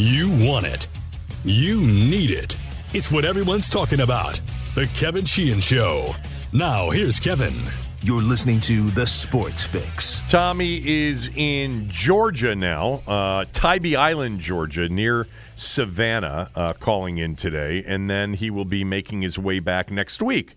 You want it. You need it. It's what everyone's talking about. The Kevin Sheehan Show. Now, here's Kevin. You're listening to The Sports Fix. Tommy is in Georgia now, uh, Tybee Island, Georgia, near Savannah, uh, calling in today. And then he will be making his way back next week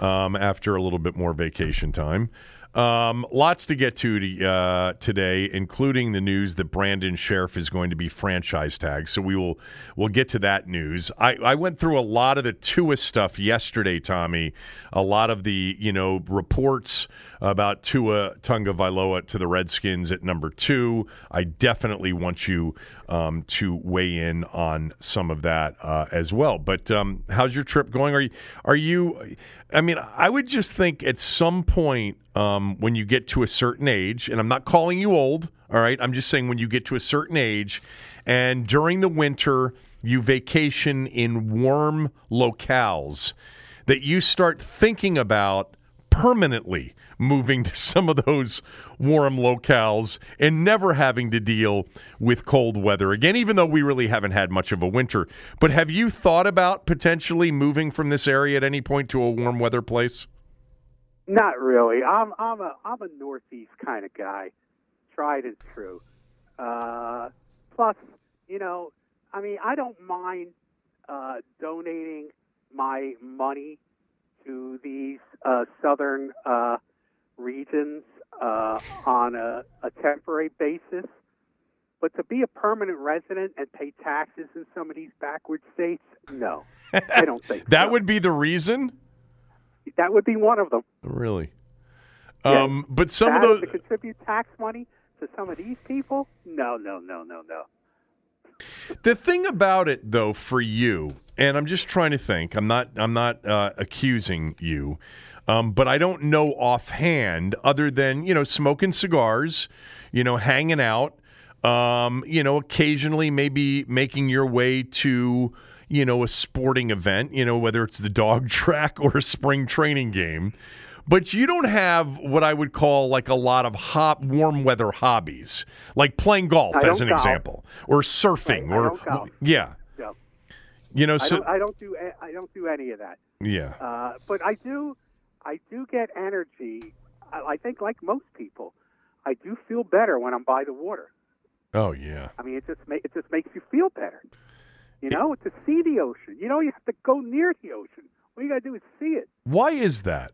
um, after a little bit more vacation time. Um, lots to get to, uh, today, including the news that Brandon Scherff is going to be franchise tagged. So we will we'll get to that news. I, I went through a lot of the Tua stuff yesterday, Tommy. A lot of the you know reports about Tua Tagovailoa to the Redskins at number two. I definitely want you um, to weigh in on some of that uh, as well. But um, how's your trip going? Are you are you? I mean, I would just think at some point um, when you get to a certain age, and I'm not calling you old, all right? I'm just saying when you get to a certain age, and during the winter you vacation in warm locales, that you start thinking about permanently moving to some of those warm locales and never having to deal with cold weather again, even though we really haven't had much of a winter. But have you thought about potentially moving from this area at any point to a warm weather place? Not really. I'm I'm a I'm a northeast kind of guy, tried and true. Uh, plus, you know, I mean, I don't mind uh, donating my money to these uh, southern uh, regions uh, on a, a temporary basis. But to be a permanent resident and pay taxes in some of these backward states, no, I don't think that so. would be the reason. that would be one of them. Really? Yeah. Um, but some That of those. to contribute tax money to some of these people, no, no, no, no, no. The thing about it, though, for you, and I'm just trying to think. I'm not. I'm not uh, accusing you, um, but I don't know offhand, other than you know, smoking cigars, you know, hanging out, um, you know, occasionally maybe making your way to you know a sporting event, you know, whether it's the dog track or a spring training game. But you don't have what I would call like a lot of hot warm weather hobbies, like playing golf as an golf. example, or surfing, I or yeah, No. you know, I so don't, I don't do I don't do any of that. yeah, Uh, but I do I do get energy. I, I think like most people, I do feel better when I'm by the water. oh yeah, I mean, it just ma- it just makes you feel better. You know, to see the ocean. You know, you have to go near the ocean. All you got to do is see it. why is that?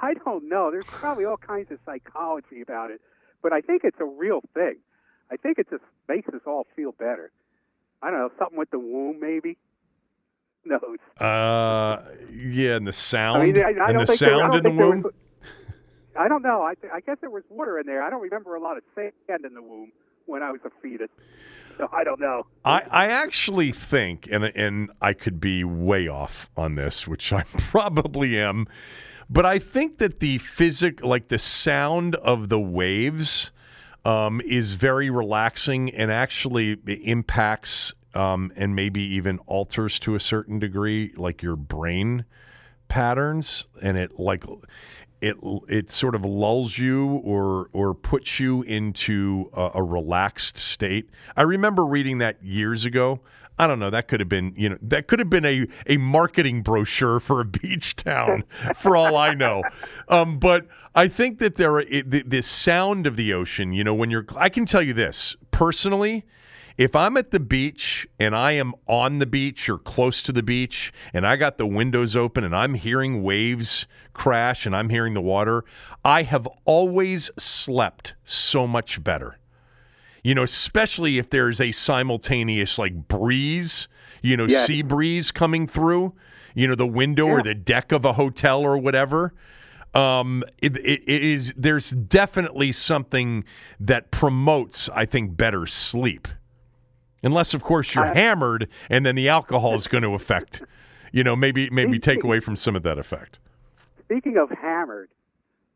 I don't know. There's probably all kinds of psychology about it, but I think it's a real thing. I think it just makes us all feel better. I don't know, something with the womb, maybe. No, Uh, yeah, and the sound, I mean, I, I and don't the there- sound don't in the there womb. was- I don't know. I, th- I guess there was water in there. I don't remember a lot of sand in the womb when I was a fetus. So I don't know. I, I actually think, and and I could be way off on this, which I probably am, but I think that the physic, like the sound of the waves, um, is very relaxing and actually impacts um, and maybe even alters to a certain degree, like your brain patterns, and it like it it sort of lulls you or or puts you into a, a relaxed state. I remember reading that years ago. I don't know. That could have been, you know, that could have been a, a marketing brochure for a beach town, for all I know. Um, but I think that there, are, it, the, the sound of the ocean. You know, when you're, I can tell you this personally. If I'm at the beach and I am on the beach or close to the beach and I got the windows open and I'm hearing waves crash and I'm hearing the water, I have always slept so much better. You know, especially if there's a simultaneous like breeze, you know, Yeah. sea breeze coming through, you know, the window or the deck of a hotel or whatever. Um, it, it, it is there's definitely something that promotes, I think, better sleep. Unless, of course, you're hammered, and then the alcohol is going to affect, you know, maybe maybe take away from some of that effect. Speaking of hammered,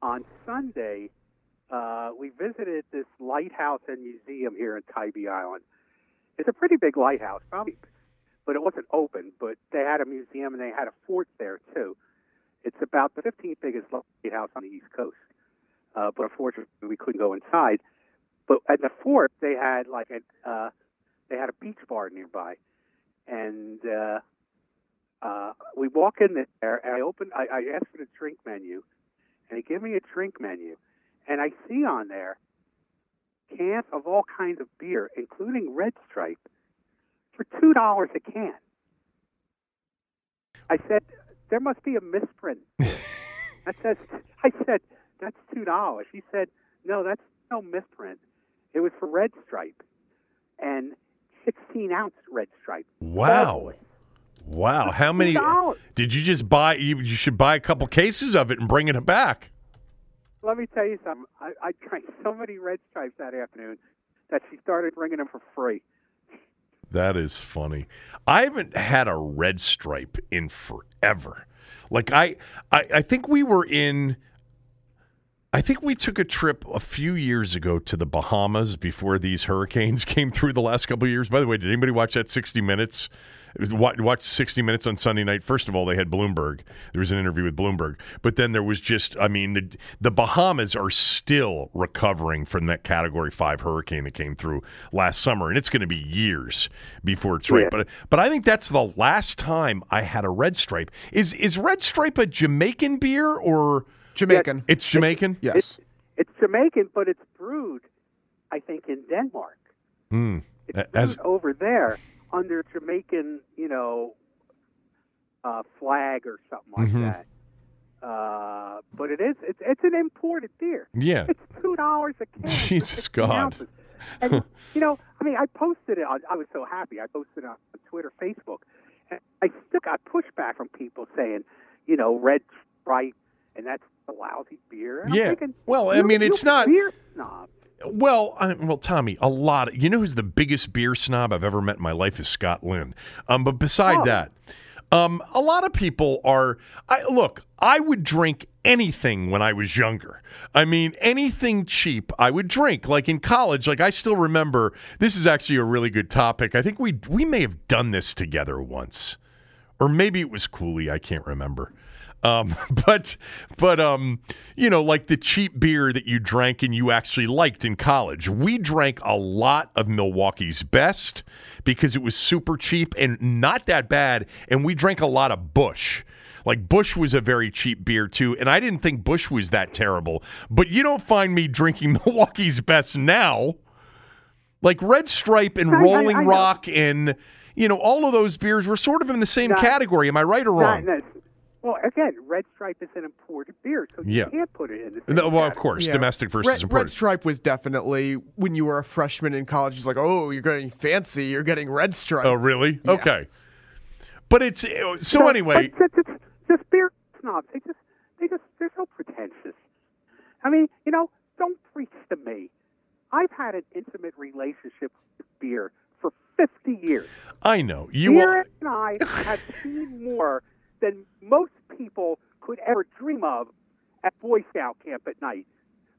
on Sunday, uh, we visited this lighthouse and museum here in Tybee Island. It's a pretty big lighthouse, probably, but it wasn't open. But they had a museum and they had a fort there too. It's about the 15th biggest lighthouse on the East Coast. Uh, but unfortunately, we couldn't go inside. But at the fort, they had like a uh, they had a beach bar nearby, and uh, uh, we walk in there. And I open. I, I asked for the drink menu, and they give me a drink menu, and I see on there cans of all kinds of beer, including Red Stripe, for two dollars a can. I said, "There must be a misprint." I said, "I said that's two dollars." He said, "No, that's no misprint. It was for Red Stripe, and sixteen ounce Red Stripe." Wow. Wow. How many $2. did you just buy? You, you should buy a couple cases of it and bring it back. Let me tell you something. I, I drank so many Red Stripes that afternoon that she started bringing them for free. That is funny. I haven't had a red stripe in forever. Like I, I, I think we were in. I think we took a trip a few years ago to the Bahamas before these hurricanes came through the last couple of years. By the way, did anybody watch that 60 Minutes? Watch 60 Minutes on Sunday night. First of all, they had Bloomberg. There was an interview with Bloomberg, but then there was just, I mean, the, the Bahamas are still recovering from that Category Five hurricane that came through last summer, and it's going to be years before it's right. Yeah. But but I think that's the last time I had a Red Stripe. Is is Red Stripe a Jamaican beer or Jamaican. it's Jamaican? yes. It's Jamaican, but it's brewed, I think, in Denmark. Hmm. It's A- brewed as- over there under Jamaican, you know, uh, flag or something like Mhm. that. Uh, but it is it's it's an imported beer. Yeah. It's two dollars a can. for Jesus God. ounces. And you know, I mean, I posted it. On, I was so happy. I posted it on Twitter, Facebook, and I still got pushback from people saying, you know, red stripe, and that's a lousy beer. And Yeah. thinking, Well, I mean, it's not- beer snob. Well, I, well, Tommy, a lot. Of, you know who's the biggest beer snob I've ever met in my life is Scott Lynn. Um, but beside Oh. that, um, a lot of people are. I look. I would drink anything when I was younger. I mean, anything cheap, I would drink. Like in college, like I still remember. This is actually a really good topic. I think we we may have done this together once, or maybe it was Cooley. I can't remember. Um, but but um, you know, like the cheap beer that you drank and you actually liked in college. We drank a lot of Milwaukee's Best because it was super cheap and not that bad, and we drank a lot of Busch. Like Busch was a very cheap beer too, and I didn't think Busch was that terrible. But you don't find me drinking Milwaukee's Best now. Like Red Stripe and I- I- Rolling I know. Rock and you know all of those beers were sort of in the same Not- category. Am I right or wrong? Not, not, well, again, red stripe is an imported beer, so you Yeah. can't put it in the No, well, of course, Yeah. domestic versus Red, imported. Red Stripe was definitely when you were a freshman in college. It's like, oh, you're getting fancy. You're getting Red Stripe. oh, really? Yeah. Okay. But it's uh, so No, anyway. but just, just, just beer snobs. They just, they just, they're so pretentious. I mean, you know, don't preach to me. I've had an intimate relationship with beer for 50 years. I know you. beer Are, and I have seen more than most people could ever dream of at Boy Scout camp at night.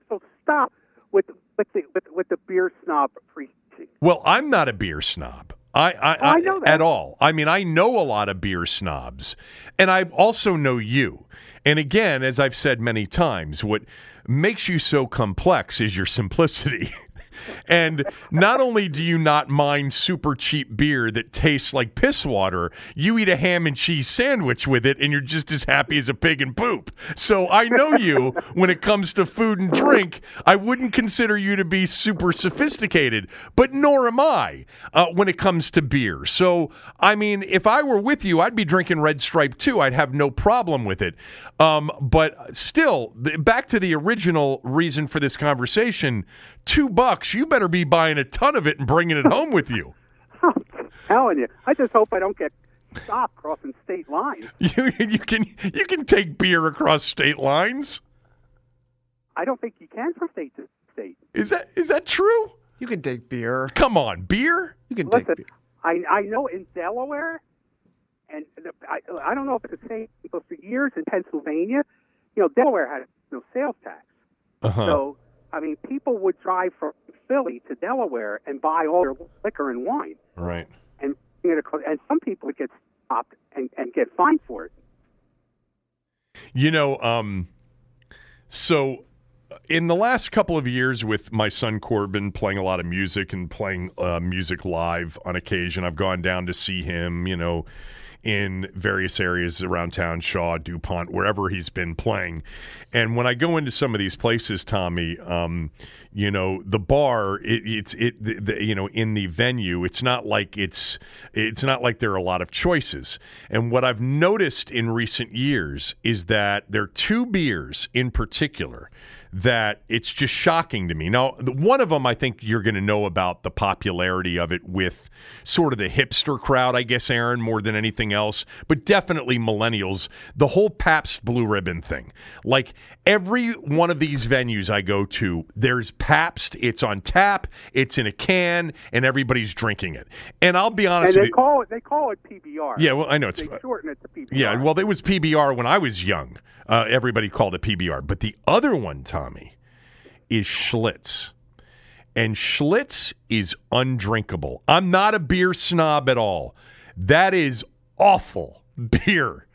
So stop with with the with, with the beer snob preaching. well, I'm not a beer snob. I, I, Oh, I know that. at all. I mean, I know a lot of beer snobs, and I also know you. And again, as I've said many times, what makes you so complex is your simplicity. And not only do you not mind super cheap beer that tastes like piss water, you eat a ham and cheese sandwich with it and you're just as happy as a pig in poop. So I know you when it comes to food and drink. I wouldn't consider you to be super sophisticated, but nor am I uh, when it comes to beer. So, I mean, if I were with you, I'd be drinking Red Stripe too. I'd have no problem with it. Um, but still, back to the original reason for this conversation two bucks, you better be buying a ton of it and bringing it home with you. I'm telling you, I just hope I don't get stopped crossing state lines. You, you can you can take beer across state lines. I don't think you can from state to state. Is that is that true? You can take beer. Come on, beer. You can Listen, take beer. I I know in Delaware, and the, I I don't know if it's the same, but for years in Pennsylvania, you know, Delaware had no sales tax. Uh-huh. So I mean, people would drive from Philly to Delaware and buy all their liquor and wine, right. and bring it across, and some people would get stopped and, and get fined for it. You know, um, so uh, in the last couple of years, with my son Corbin playing a lot of music and playing uh, music live on occasion, I've gone down to see him. You know, in various areas around town, Shaw, DuPont, wherever he's been playing. And when I go into some of these places, Tommy, um, you know, the bar, it, it's it, the, the, you know, in the venue, it's not like it's it's not like there are a lot of choices. And what I've noticed in recent years is that there are two beers in particular that it's just shocking to me. Now, one of them I think you're going to know about the popularity of it with sort of the hipster crowd, I guess, Aaron, more than anything else, but definitely millennials. The whole Pabst Blue Ribbon thing. Like every one of these venues I go to, there's Pabst, it's on tap, it's in a can, and everybody's drinking it. And I'll be honest and they with you. call it they call it PBR. Yeah, well, I know it's they shorten it to PBR. yeah, well, it was PBR when I was young. Uh, everybody called it PBR. But the other one, Tommy, is Schlitz. And Schlitz is undrinkable. I'm not a beer snob at all. That is awful beer.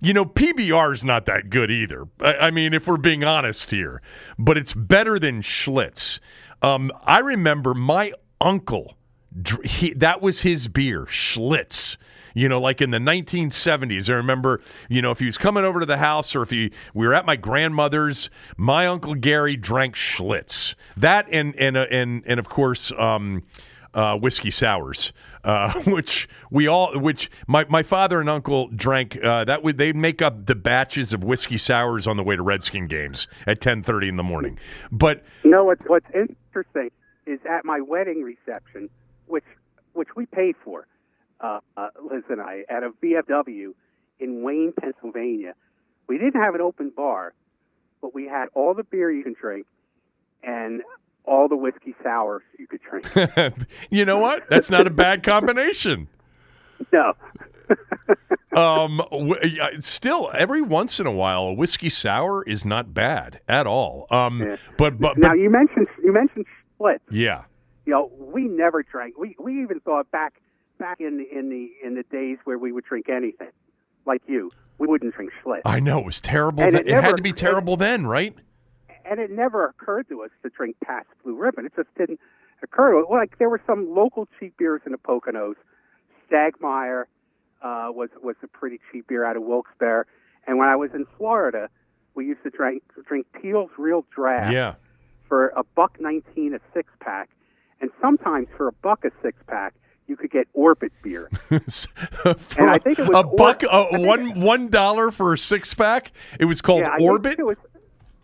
You know, PBR is not that good either. I, I mean, if we're being honest here, but it's better than Schlitz. Um, I remember my uncle, he, that was his beer, Schlitz you know, like in the 1970s. I remember, you know, if he was coming over to the house or if he we were at my grandmother's, my uncle Gary drank Schlitz. That and and uh, and and of course, um, uh, whiskey sours, uh, which we all, which my, my father and uncle drank. Uh, that would they make up the batches of whiskey sours on the way to Redskin games at ten thirty in the morning. But no, what's what's interesting is at my wedding reception, which which we paid for, uh, uh, Liz and I, at a VFW in Wayne, Pennsylvania. We didn't have an open bar, but we had all the beer you can drink and all the whiskey sours you could drink. you know what? That's not a bad combination. no. um, still, every once in a while, a whiskey sour is not bad at all. Um, Yeah. but but, now but you mentioned you mentioned Schlitz. yeah, You know, we never drank. We we even thought back back in the in the in the days where we would drink anything, like you. We wouldn't drink Schlitz. I know it was terrible. It It, had to be terrible then, right? and it never occurred to us to drink Pabst Blue Ribbon. It just didn't occur to us. Like there were some local cheap beers in the Poconos. Stegmaier uh, was was a pretty cheap beer out of Wilkes-Barre. And when I was in Florida, we used to drink drink Peel's Real Draft Yeah. for a buck nineteen a six pack, and sometimes for a buck a six pack. You could get Orbit beer. And I think it was a buck, Or- uh, one one dollar for a six pack. It was called yeah, I think Orbit. it was.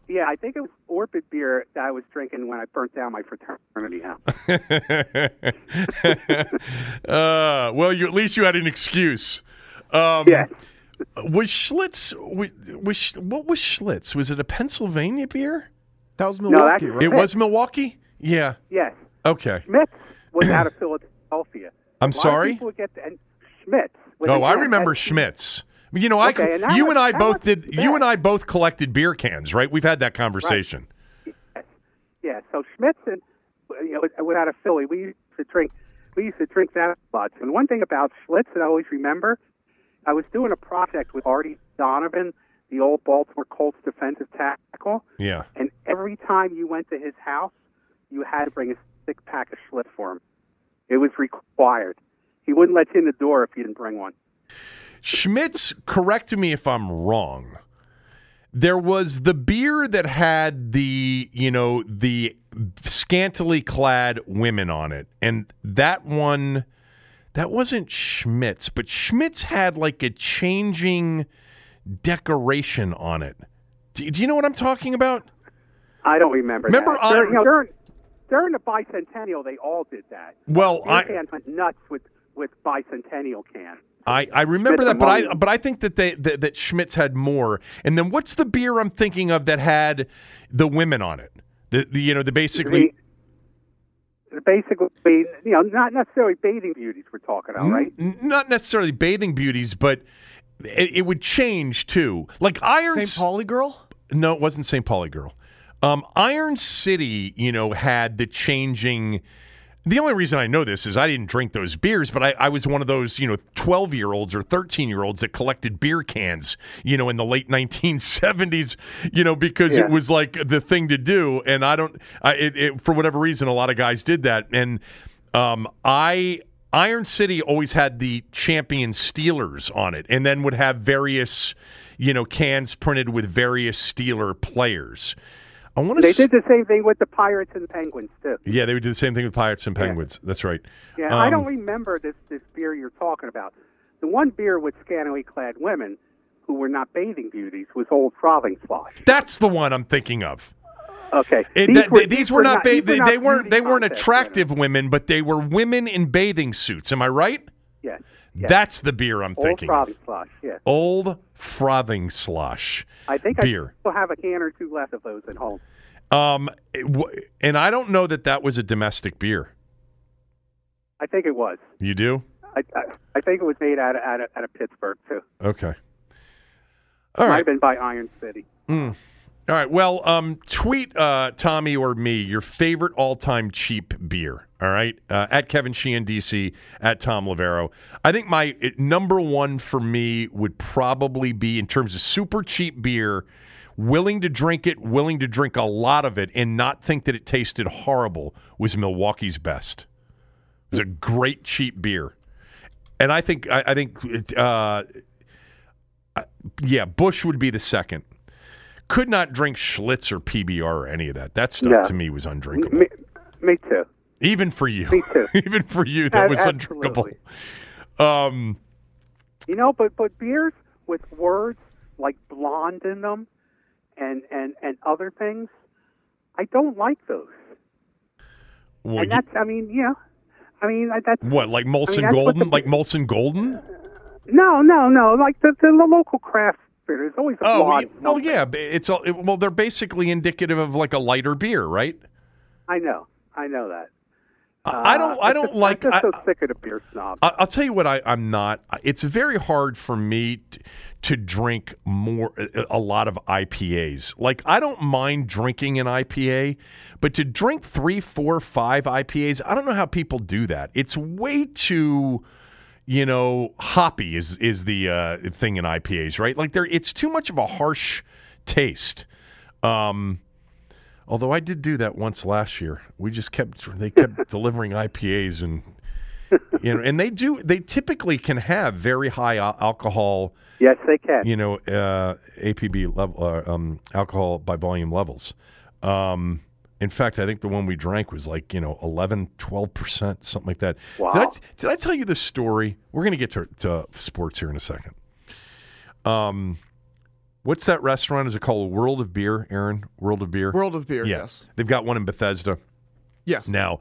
Yeah, I think it was Orbit beer that I was drinking when I burnt down my fraternity house. uh, well, you, at least you had an excuse. Um, yes. Was Schlitz? Was, was what was Schlitz? Was it a Pennsylvania beer? That was that's- Milwaukee, right? It was Milwaukee. Yeah. Yes. Okay. Schmidt's was out of Philadelphia. I'm A lot of sorry. people get and Schmidt's. Oh, I remember Schmidt's. You know, I and you was- and I both did. You and I both collected beer cans, right? We've had that conversation. Yes. Yeah. So Schmidt's and you know, went out of Philly. We used to drink. We used to drink that a lot. And one thing about Schlitz that I always remember, I was doing a project with Artie Donovan, the old Baltimore Colts defensive tackle, Yeah. and every time you went to his house, you had to bring a six pack of Schlitz for him. It was required. He wouldn't let you in the door if you didn't bring one. Schmidt's, correct me if I'm wrong. There was the beer that had the, you know, the scantily clad women on it. And that one, that wasn't Schmidt's, but Schmidt's had like a changing decoration on it. Do, do you know what I'm talking about? I don't remember. Remember that. on- you know, during, during the bicentennial, they all did that. Well, Beer I, cans went nuts with with bicentennial cans. I, I remember Schmidt's that, but I but I think that they that, that Schmidt's had more. And then what's the beer I'm thinking of that had the women on it? The, the you know the basically The- basically, you know, not necessarily bathing beauties we're talking about, right? N- not necessarily bathing beauties, but it, it would change too. Like Iron St. Pauli girl? No, it wasn't St. Pauli girl. Um, Iron City, you know, had the changing The only reason I know this is I didn't drink those beers, but I, I was one of those, you know, 12 year olds or 13 year olds that collected beer cans, you know, in the late 1970s, you know, because Yeah. it was like the thing to do. And I don't, I, it, it, for whatever reason, a lot of guys did that. And um, I, Iron City always had the champion Steelers on it and then would have various, you know, cans printed with various Steeler players. I want to They did the same thing with the Pirates and Penguins too. yeah, they would do the same thing with Pirates and Penguins. That's right. Yeah, I Um, don't remember this this beer you're talking about. The one beer with scantily clad women who were not bathing beauties was Old Frothing Slosh. That's the one I'm thinking of. Okay, It, that- they- these, were, not, ba- these they, not they weren't they weren't attractive women, but they were women in bathing suits. Am I right? Yes, yes. That's the beer I'm Old thinking. Frothing of. Slosh. Yes, Old frothing slosh. I think beer. I still have a can or two left of those at home. Um, and I don't know that that was a domestic beer. I think it was. You do? I, I, I think it was made out of, out of, out of Pittsburgh too. Okay. All Might right. have been by Iron City. All right. Well, um, tweet uh, Tommy or me your favorite all-time cheap beer. All right, uh, at Kevin Sheehan DC at Thom Loverro. I think my it, number one for me would probably be in terms of super cheap beer. Willing to drink it, willing to drink a lot of it, and not think that it tasted horrible was Milwaukee's best. It was a great cheap beer, and I think I, I think uh, yeah, Busch would be the second could not drink Schlitz or PBR or any of that. That stuff No. to me was undrinkable. Me, me too. Even for you. Me too. Even for you, that A- was undrinkable. Um, You know, but but beers with words like blonde in them, and and and other things, I don't like those. well, and you- that's, I mean, yeah, I mean that's what, like Molson that's what Golden? the- like Molson Golden? no, no, no, like the the, the local craft beer. There's always a Oh, well, yeah. It's all, it, well, they're basically indicative of like a lighter beer, right? I know, I know that. I I don't. Uh, I don't just, like. I'm just I- so sick of the beer snob. I- I'll tell you what I, I'm not. It's very hard for me t- to drink more a- a lot of IPAs. Like I don't mind drinking an IPA, but to drink three, four, five IPAs, I don't know how people do that. It's way too, you know, hoppy is is the uh, thing in IPAs, right? Like there, it's too much of a harsh taste. Um, although I did do that once last year. We just kept they kept delivering IPAs and you know, and they do. They typically can have very high alcohol, yes, they can. you know, uh, APB level, uh, um, alcohol by volume levels. Um, in fact, I think the one we drank was like you know 11, 12 percent, something like that. Did I, Wow. did I tell you this story? We're going to get to, to sports here in a second. Um, what's that restaurant? Is it called World of Beer, Aaron? World of Beer. World of Beer, Yeah. yes. They've got one in Bethesda Yes. now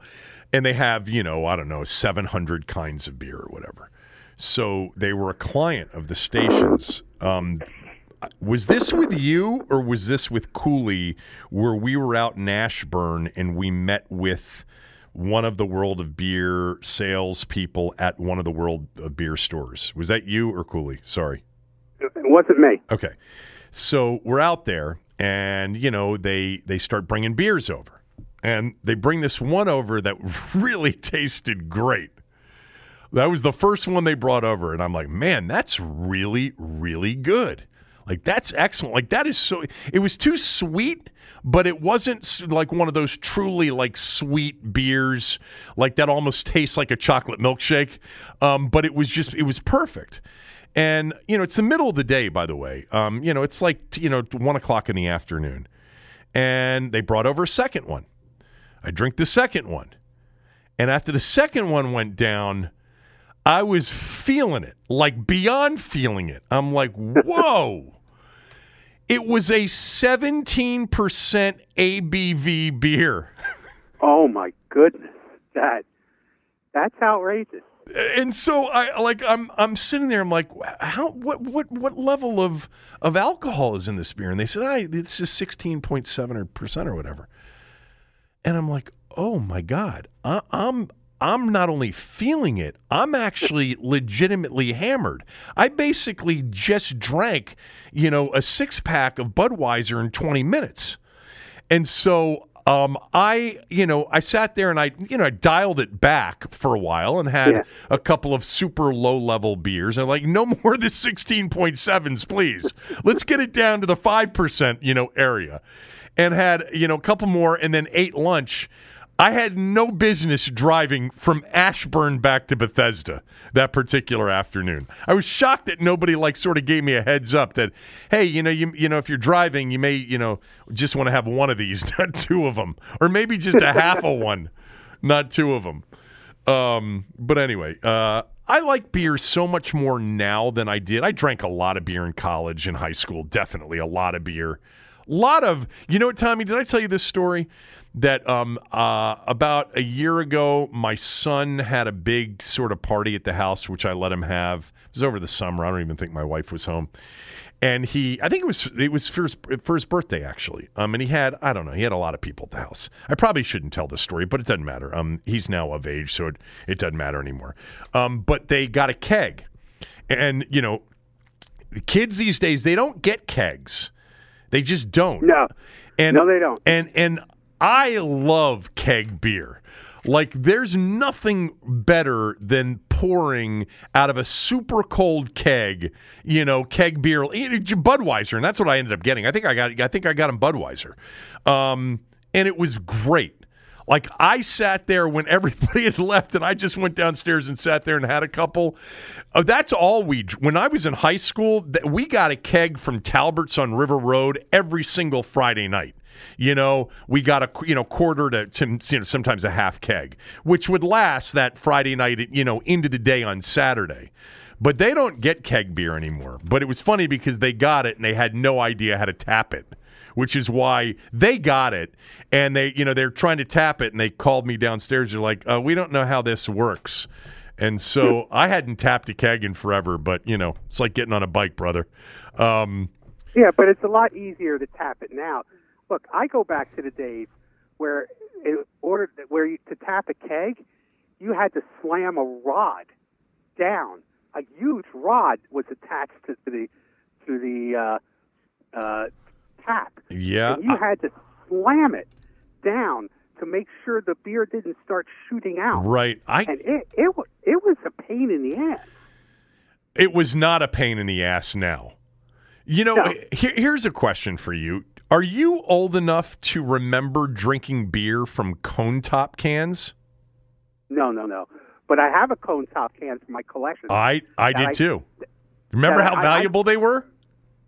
and they have you know i don't know 700 kinds of beer or whatever so they were a client of the stations um, was this with you or was this with cooley where we were out in ashburn and we met with one of the world of beer salespeople at one of the world of beer stores was that you or cooley sorry It wasn't me. Okay. So we're out there and you know they they start bringing beers over. And they bring this one over that really tasted great. That was the first one they brought over and I'm like, "Man, that's really really good." Like that's excellent. Like that is so it was too sweet, but it wasn't like one of those truly like sweet beers like that almost tastes like a chocolate milkshake. Um, but it was just it was perfect. And you know, it's the middle of the day, by the way. Um, you know, it's like you know one o'clock in the afternoon, and they brought over a second one. I drink the second one, and after the second one went down, I was feeling it, like beyond feeling it. I'm like, whoa! It was a 17% ABV beer. Oh my goodness, that that's outrageous. and so I like I'm I'm sitting there. I'm like, how what what what level of of alcohol is in this beer? And they said, I this is sixteen point seven percent or whatever. And I'm like, oh my god, I, I'm I'm not only feeling it, I'm actually legitimately hammered. I basically just drank, you know, a six pack of Budweiser in 20 minutes. And so Um, I, you know, I sat there and I, you know, I dialed it back for a while and had Yeah. a couple of super low level beers. And like, no more of the 16.7s, please. Let's get it down to the 5%, you know, area. And had, you know, a couple more and then ate lunch. I had no business driving from Ashburn back to Bethesda that particular afternoon. I was shocked that nobody like sort of gave me a heads up that hey, you know, you you know, if you're driving, you may, you know, just want to have one of these, not two of them, or maybe just a half of one, not two of them. Um, but anyway, uh, I like beer so much more now than I did. I drank a lot of beer in college and high school, definitely a lot of beer. A lot of, you know what, Tommy, did I tell you this story? That um, uh, about a year ago, my son had a big sort of party at the house, which I let him have. It was over the summer. I don't even think my wife was home and he I think it was it was for his, for his birthday actually. Um, and he had I don't know he had a lot of people at the house. I probably shouldn't tell this story, but it doesn't matter. Um, he's now of age, so it, it doesn't matter anymore. Um, but they got a keg, and you know, the kids these days they don't get kegs, they just don't. No. and No, they don't. And and I love keg beer. Like there's nothing better than pouring out of a super cold keg, you know, keg beer, Budweiser, and that's what I ended up getting. I think I got, I think I got him Budweiser, um, and it was great. Like I sat there when everybody had left, and I just went downstairs and sat there and had a couple. Uh, that's all we. When I was in high school, th- we got a keg from Talbert's on River Road every single Friday night. You know, we got a you know quarter to, to you know sometimes a half keg, which would last that Friday night, you know, into the day on Saturday. But they don't get keg beer anymore. But it was funny because they got it and they had no idea how to tap it, which is why they got it and they you know they're trying to tap it and they called me downstairs. They're like, uh, we don't know how this works. And so I hadn't tapped a keg in forever, but you know, it's like getting on a bike, brother. Um, Yeah, but it's a lot easier to tap it now. Look, I go back to the days where in order where you, to tap a keg, you had to slam a rod down. A huge rod was attached to the to the uh, uh, tap. yeah, and you had to slam it down to make sure the beer didn't start shooting out. right. I And it it it was a pain in the ass. It was not a pain in the ass now. You know, No. here, here's a question for you. Are you old enough to remember drinking beer from cone top cans? No, no, no. But I have a cone top can for my collection. I I did I- too. Remember how I- I- valuable they were?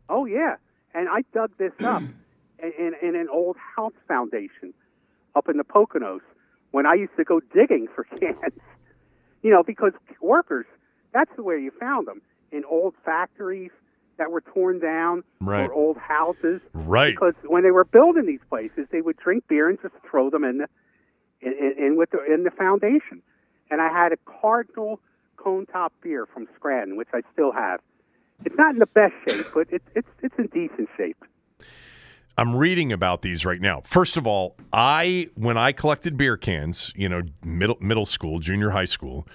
Oh yeah, and I dug this up in, in, in an old house foundation up in the Poconos when I used to go digging for cans. You know, because workers, that's the way you found them in old factories that were torn down Right. or old houses. Right. Because when they were building these places, they would drink beer and just throw them in the in, in, in with the in the foundation. And I had a Cardinal cone top beer from Scranton, which I still have. It's not in the best shape, but it's it's it's in decent shape. I'm reading about these right now. First of all, I when I collected beer cans, you know, middle middle school, junior high school,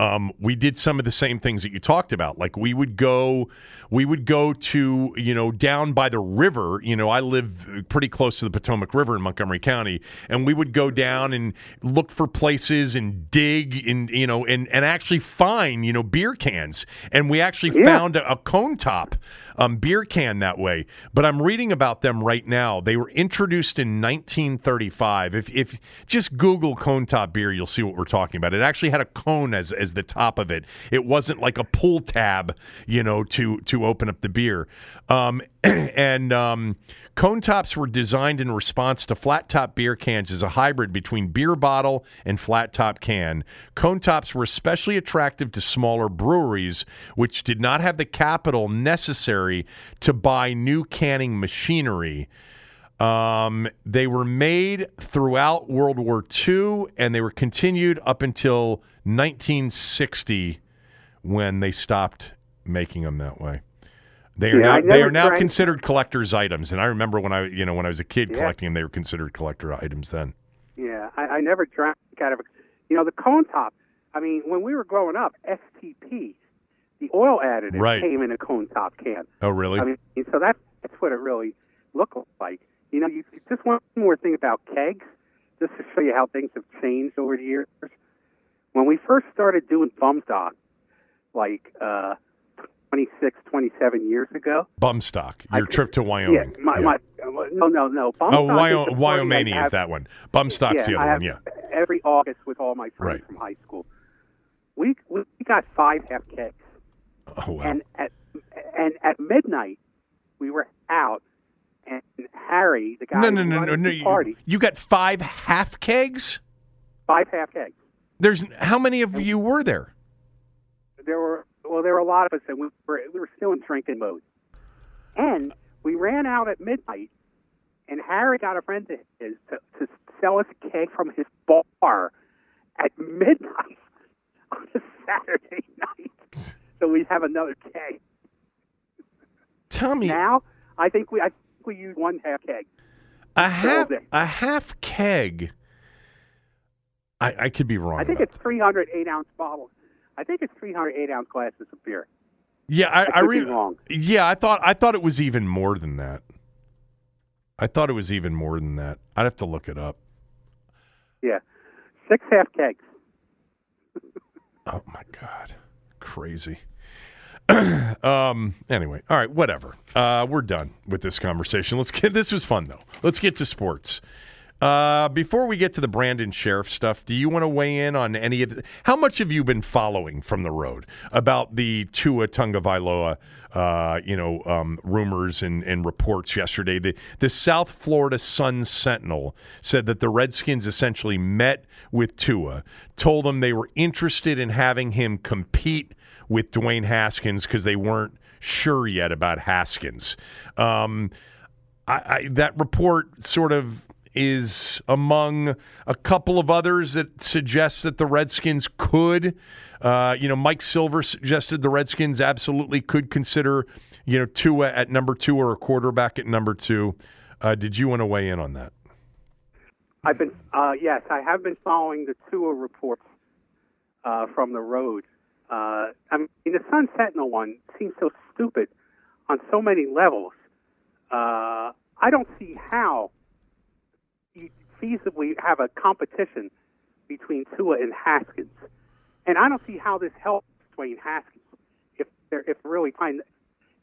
um, we did some of the same things that you talked about. Like we would go, we would go to you know down by the river. You know, I live pretty close to the Potomac River in Montgomery County, and we would go down and look for places and dig and you know and and actually find you know beer cans. And we actually Yeah. found a, a cone top um, beer can that way. But I'm reading about them right now. They were introduced in 1935. If if just Google cone top beer, you'll see what we're talking about. It actually had a cone as as the top of it. It wasn't like a pull tab, you know, to to open up the beer. Um, and um, cone tops were designed in response to flat top beer cans as a hybrid between beer bottle and flat top can. Cone tops were especially attractive to smaller breweries, which did not have the capital necessary to buy new canning machinery. Um, they were made throughout World War II, and they were continued up until 1960 when they stopped making them that way. They are Yeah, now they are now drank- considered collector's items, and I remember when I you know when I was a kid Yeah. collecting them, they were considered collector items then. Yeah, I, I never drank out of a, you know, the cone top. I mean, when we were growing up, STP, the oil additive Right. came in a cone top can. Oh, really? I mean, so that, that's what it really looked like. You know, you, just one more thing about kegs, just to show you how things have changed over the years. When we first started doing bum stock, like uh, 26, 27 years ago. Bum stock. Your I- trip to Wyoming. Yeah, my, Yeah. my, no, no, no. Bum oh, stock Wyo- is the party Wyoming is have- that one. Bum stock's yeah, the other one. Yeah. Every August with all my friends Right. from high school. We we got five half kegs, Oh wow. and at and at midnight we were out, and Harry, the guy no, no, no, no, no. the You, party, you got five half kegs. five half kegs. There's how many of you were there? There were well, there were a lot of us, and we were we were still in drinking mode, and we ran out at midnight, and Harry got a friend of his to, to sell us a keg from his bar at midnight on a Saturday night, so we'd have another keg. Tell me, Now, I think we I think we used one half keg. a half a half keg. I, I could be wrong. I think it's 308 ounce bottles. I think it's 308 ounce glasses of beer. Yeah, I, I, re- wrong. Yeah, I thought I thought it was even more than that. I thought it was even more than that. I'd have to look it up. Yeah, six half kegs. Oh my god, crazy. um. Anyway, all right, whatever. Uh, we're done with this conversation. Let's get. This was fun though. Let's get to sports. Uh, before we get to the Brandon Scherff stuff, do you want to weigh in on any of the, how much have you been following from the road about the Tua Tagovailoa, uh, you know, um, rumors and, and reports yesterday? The, the South Florida Sun Sentinel said that the Redskins essentially met with Tua, told him they were interested in having him compete with Dwayne Haskins because they weren't sure yet about Haskins. Um, I, I, that report sort of is among a couple of others that suggests that the Redskins could. Uh, you know, Mike Silver suggested the Redskins absolutely could consider, you know, Tua at number two or a quarterback at number two. Uh, did you want to weigh in on that? I've been uh, yes, I have been following the Tua reports uh, from the road. Uh, I mean, the Sun Sentinel one seems so stupid on so many levels. Uh, I don't see how feasibly have a competition between Tua and Haskins, and I don't see how this helps Dwayne Haskins if they're if really trying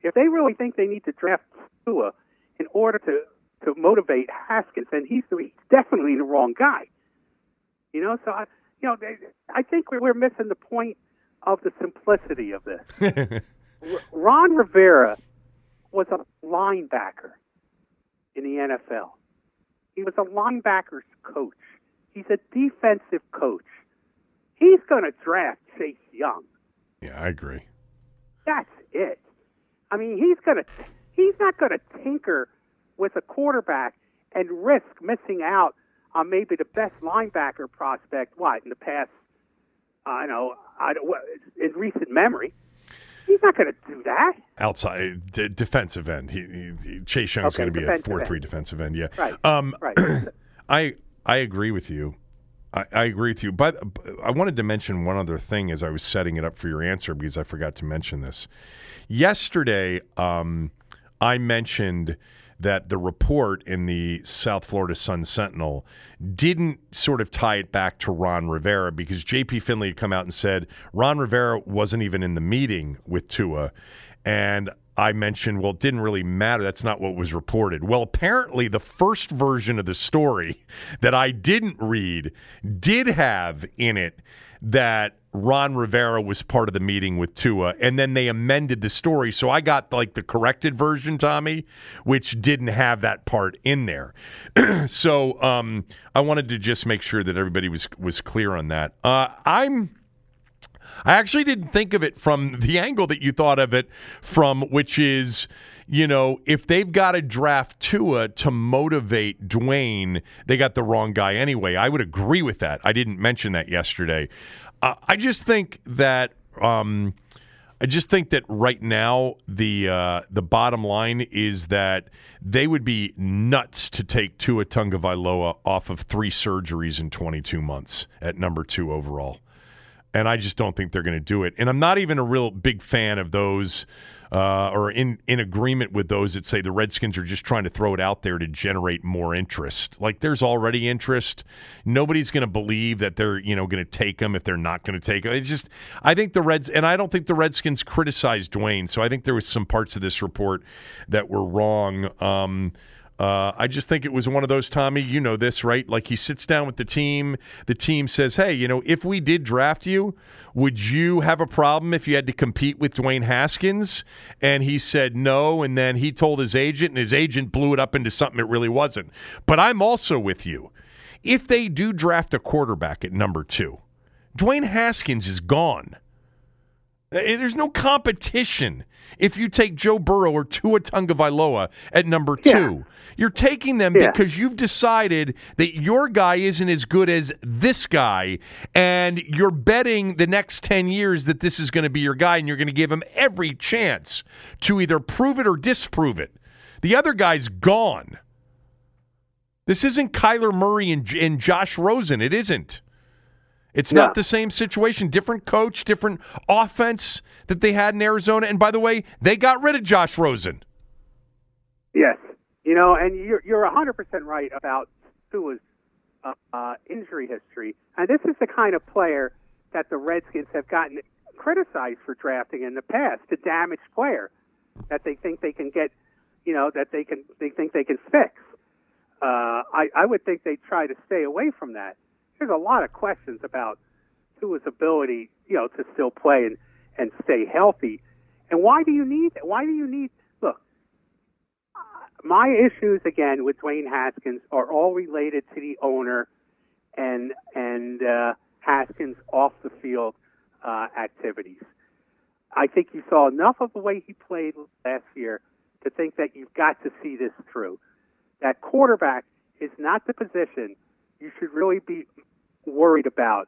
if they really think they need to draft Tua in order to to motivate Haskins, then he's, he's definitely the wrong guy. You know, so I, you know, they, I think we're, we're missing the point of the simplicity of this. R- Ron Rivera was a linebacker in the NFL. He was a linebackers coach. He's a defensive coach. He's going to draft Chase Young. Yeah, I agree. That's it. I mean, he's going to he's not going to tinker with a quarterback and risk missing out on maybe the best linebacker prospect. What in the past? I know. I in recent memory, he's not going to do that. Outside d- defensive end, he, he, he- Chase Young's Okay, going to be a four-three defensive end. Yeah, Right. Um, Right. I I agree with you. I, I agree with you. But I wanted to mention one other thing as I was setting it up for your answer because I forgot to mention this. Yesterday, um, I mentioned that the report in the South Florida Sun Sentinel didn't sort of tie it back to Ron Rivera because JP Finlay had come out and said Ron Rivera wasn't even in the meeting with Tua. And I mentioned, well, it didn't really matter. That's not what was reported. Well, apparently, the first version of the story that I didn't read did have in it that Ron Rivera was part of the meeting with Tua, and then they amended the story. So I got like the corrected version, Tommy, which didn't have that part in there. so um, I wanted to just make sure that everybody was was clear on that. Uh, I'm. I actually didn't think of it from the angle that you thought of it from, which is, you know, if they've got to draft Tua to motivate Dwayne, they got the wrong guy anyway. I would agree with that. I didn't mention that yesterday. Uh, I just think that. Um, I just think that right now the uh, the bottom line is that they would be nuts to take Tua Tagovailoa off of three surgeries in 22 months at number two overall and I just don't think they're going to do it. And I'm not even a real big fan of those. Uh, or in, in agreement with those that say the Redskins are just trying to throw it out there to generate more interest. Like there's already interest. Nobody's going to believe that they're you know going to take them if they're not going to take them. It's just I think the Reds and I don't think the Redskins criticized Dwayne. So I think there was some parts of this report that were wrong. Um, uh, I just think it was one of those, Tommy. You know this, right? Like he sits down with the team. The team says, "Hey, you know, if we did draft you, would you have a problem if you had to compete with Dwayne Haskins?" And he said no. And then he told his agent, and his agent blew it up into something it really wasn't. But I'm also with you. If they do draft a quarterback at number two, Dwayne Haskins is gone. There's no competition if you take Joe Burrow or Tua Tagovailoa at number two. Yeah. You're taking them Yeah. because you've decided that your guy isn't as good as this guy, and you're betting the next 10 years that this is going to be your guy, and you're going to give him every chance to either prove it or disprove it. The other guy's gone. This isn't Kyler Murray and, and Josh Rosen. It isn't. It's No. not the same situation. Different coach, different offense that they had in Arizona. And by the way, they got rid of Josh Rosen. Yes, you know, and you're you're 100 percent right about Tua's uh, uh, injury history, and this is the kind of player that the Redskins have gotten criticized for drafting in the past, the damaged player that they think they can get, you know, that they can they think they can fix. Uh, I I would think they try to stay away from that. There's a lot of questions about Tua's ability, you know, to still play and and stay healthy. And why do you need? that? Why do you need? Look, my issues again with Dwayne Haskins are all related to the owner and and uh, Haskins off the field uh, activities. I think you saw enough of the way he played last year to think that you've got to see this through. That quarterback is not the position you should really be worried about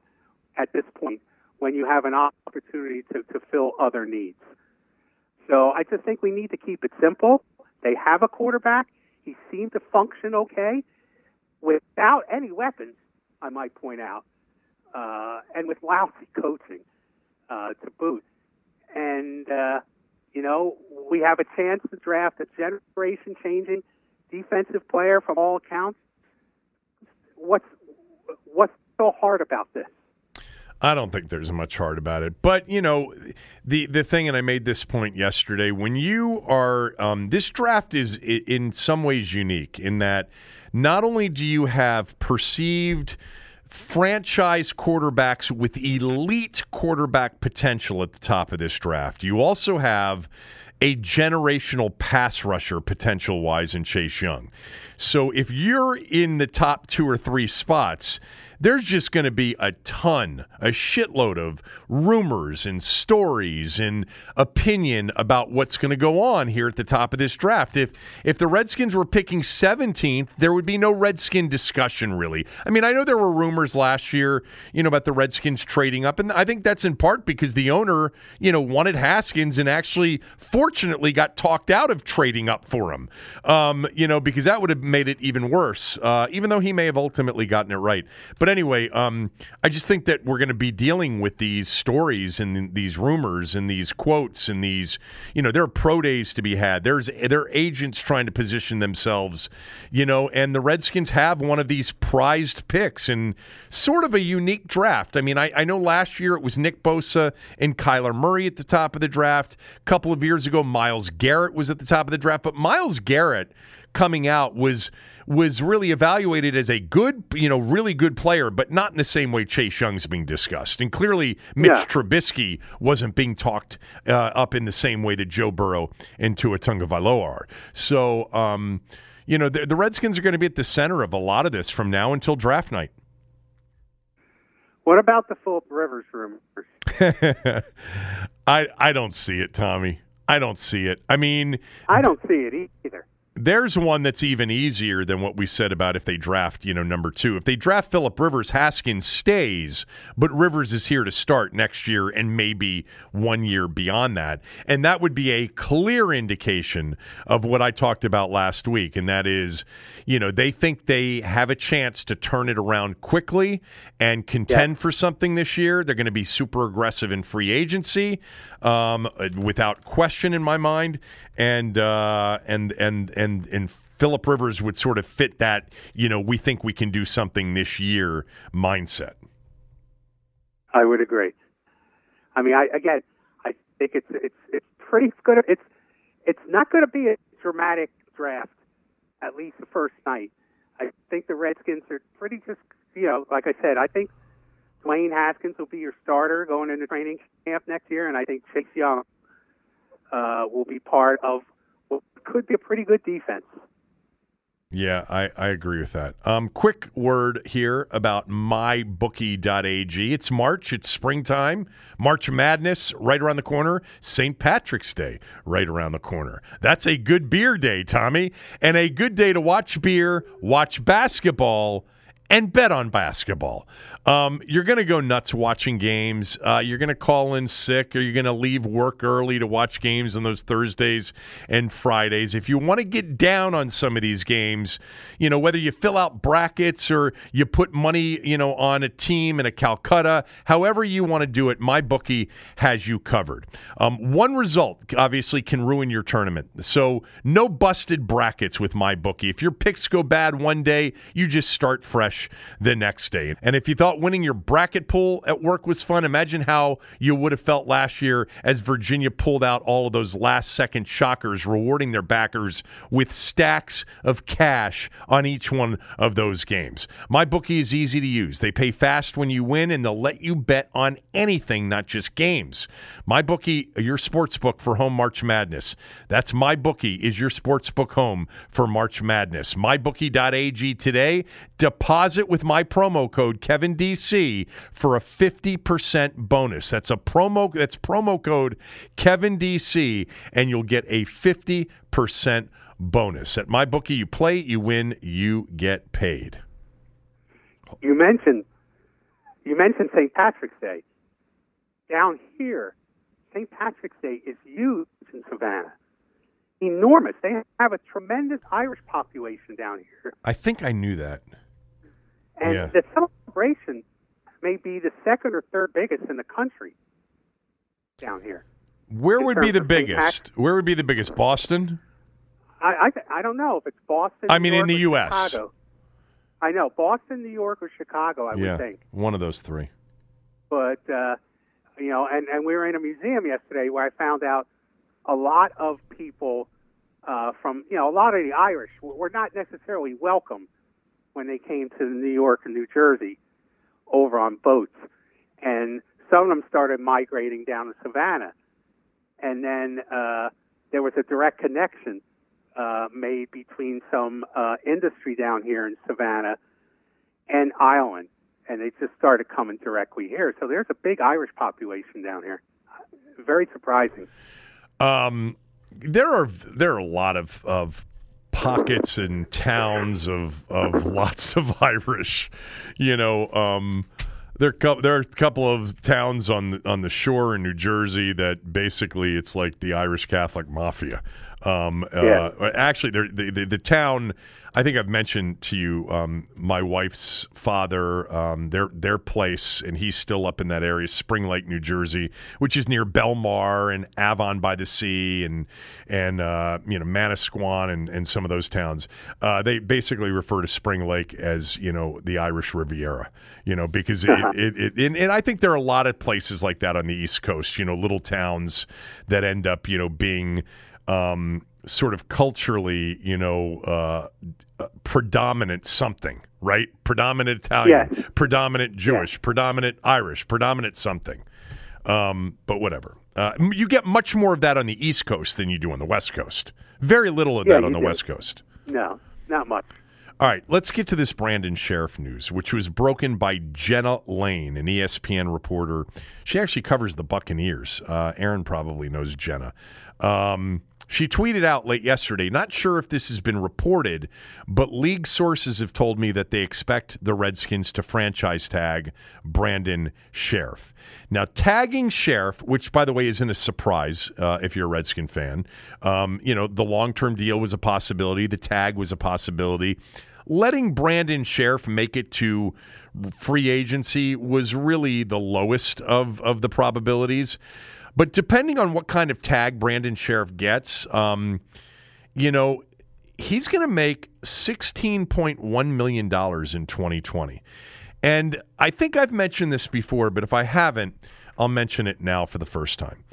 at this point when you have an opportunity to, to fill other needs. So I just think we need to keep it simple. They have a quarterback. He seemed to function okay without any weapons, I might point out, uh, and with lousy coaching uh, to boot. And, uh, you know, we have a chance to draft a generation changing defensive player from all accounts. What's, what's so hard about this? I don't think there's much hard about it. But, you know, the the thing, and I made this point yesterday, when you are, um, this draft is in some ways unique in that not only do you have perceived franchise quarterbacks with elite quarterback potential at the top of this draft, you also have a generational pass rusher potential wise in Chase Young. So if you're in the top two or three spots, there's just going to be a ton, a shitload of rumors and stories and opinion about what's going to go on here at the top of this draft. If if the Redskins were picking 17th, there would be no Redskin discussion really. I mean, I know there were rumors last year, you know, about the Redskins trading up and I think that's in part because the owner, you know, wanted Haskins and actually fortunately got talked out of trading up for him. Um, you know, because that would have made it even worse. Uh, even though he may have ultimately gotten it right. But anyway, um, I just think that we're going to be dealing with these stories and these rumors and these quotes and these, you know, there are pro days to be had. There's there are agents trying to position themselves, you know, and the Redskins have one of these prized picks and sort of a unique draft. I mean, I, I know last year it was Nick Bosa and Kyler Murray at the top of the draft. A couple of years ago, Myles Garrett was at the top of the draft, but Myles Garrett coming out was was really evaluated as a good, you know, really good player, but not in the same way Chase Young's being discussed. And clearly, Mitch Yeah. Trubisky wasn't being talked uh, up in the same way that Joe Burrow and Tua Tagovailoa are. So, um, you know, the, the Redskins are going to be at the center of a lot of this from now until draft night. What about the Philip Rivers rumors? I I don't see it, Tommy. I don't see it. I mean, I don't see it either. There's one that's even easier than what we said about if they draft, you know, number two. If they draft Philip Rivers, Haskins stays, but Rivers is here to start next year and maybe one year beyond that. And that would be a clear indication of what I talked about last week. And that is, you know, they think they have a chance to turn it around quickly and contend yeah. for something this year. They're going to be super aggressive in free agency, um, without question in my mind. And uh, and and and and Philip Rivers would sort of fit that. You know, we think we can do something this year mindset. I would agree. I mean, I again, I think it's it's it's pretty good. It's it's not going to be a dramatic draft at least the first night. I think the Redskins are pretty just, you know, like I said, I think Dwayne Haskins will be your starter going into training camp next year, and I think Chase Young uh, will be part of what could be a pretty good defense. Yeah, I, I agree with that. Um, quick word here about mybookie.ag. It's March, it's springtime, March Madness right around the corner, St. Patrick's Day right around the corner. That's a good beer day, Tommy, and a good day to watch beer, watch basketball, and bet on basketball. Um, you're going to go nuts watching games. Uh, you're going to call in sick, or you're going to leave work early to watch games on those Thursdays and Fridays. If you want to get down on some of these games, you know whether you fill out brackets or you put money, you know, on a team in a Calcutta, however you want to do it, my bookie has you covered. Um, one result obviously can ruin your tournament, so no busted brackets with my bookie. If your picks go bad one day, you just start fresh the next day. And if you thought thought winning your bracket pool at work was fun, imagine how you would have felt last year as Virginia pulled out all of those last second shockers, rewarding their backers with stacks of cash on each one of those games. My bookie is easy to use. They pay fast when you win, and they'll let you bet on anything, not just games. My bookie, your sports book for home March Madness. That's my bookie is your sports book home for March Madness. MyBookie.ag today. Deposit with my promo code Kevin DC for a 50% bonus. That's a promo that's promo code Kevin DC and you'll get a 50% bonus. At my bookie you play, you win, you get paid. You mentioned you mentioned St. Patrick's Day. Down here, St. Patrick's Day is huge in Savannah. Enormous. They have a tremendous Irish population down here. I think I knew that. And yeah. the celebration may be the second or third biggest in the country down here. Where would be the biggest? Where would be the biggest? Boston? I I, I don't know if it's Boston. I mean, York, in the U.S. Chicago. I know Boston, New York, or Chicago. I yeah, would think one of those three. But uh, you know, and and we were in a museum yesterday where I found out a lot of people uh, from you know a lot of the Irish were not necessarily welcome when they came to New York and New Jersey over on boats, and some of them started migrating down to Savannah, and then uh, there was a direct connection uh, made between some uh, industry down here in Savannah and Ireland, and they just started coming directly here. So there's a big Irish population down here. Very surprising. Um, there are there are a lot of, of pockets and towns of of lots of Irish. You know, um, there there are a couple of towns on the, on the shore in New Jersey that basically it's like the Irish Catholic mafia. Um, yeah. Uh, actually, the, the, the town I think I've mentioned to you um, my wife's father, um, their their place, and he's still up in that area, Spring Lake, New Jersey, which is near Belmar and Avon by the Sea, and and uh, you know Manasquan and, and some of those towns. Uh, they basically refer to Spring Lake as you know the Irish Riviera, you know because it, uh-huh. it, it, and, and I think there are a lot of places like that on the East Coast, you know, little towns that end up you know being um, sort of culturally, you know, uh, predominant something, right? Predominant Italian, yes. predominant Jewish, yes. predominant Irish, predominant something. Um, but whatever. Uh, you get much more of that on the East Coast than you do on the West Coast. Very little of yeah, that on the do. West Coast. No, not much. All right, let's get to this Brandon Scherff news, which was broken by Jenna Laine, an ESPN reporter. She actually covers the Buccaneers. Uh, Aaron probably knows Jenna. Um, She tweeted out late yesterday, not sure if this has been reported, but league sources have told me that they expect the Redskins to franchise tag Brandon Scherff. Now, tagging Scherff, which by the way isn't a surprise uh, if you're a Redskin fan, um, you know, the long term deal was a possibility, the tag was a possibility. Letting Brandon Scherff make it to free agency was really the lowest of, of the probabilities. But depending on what kind of tag Brandon Scherff gets, um, you know, he's going to make $16.1 million in 2020. And I think I've mentioned this before, but if I haven't, I'll mention it now for the first time.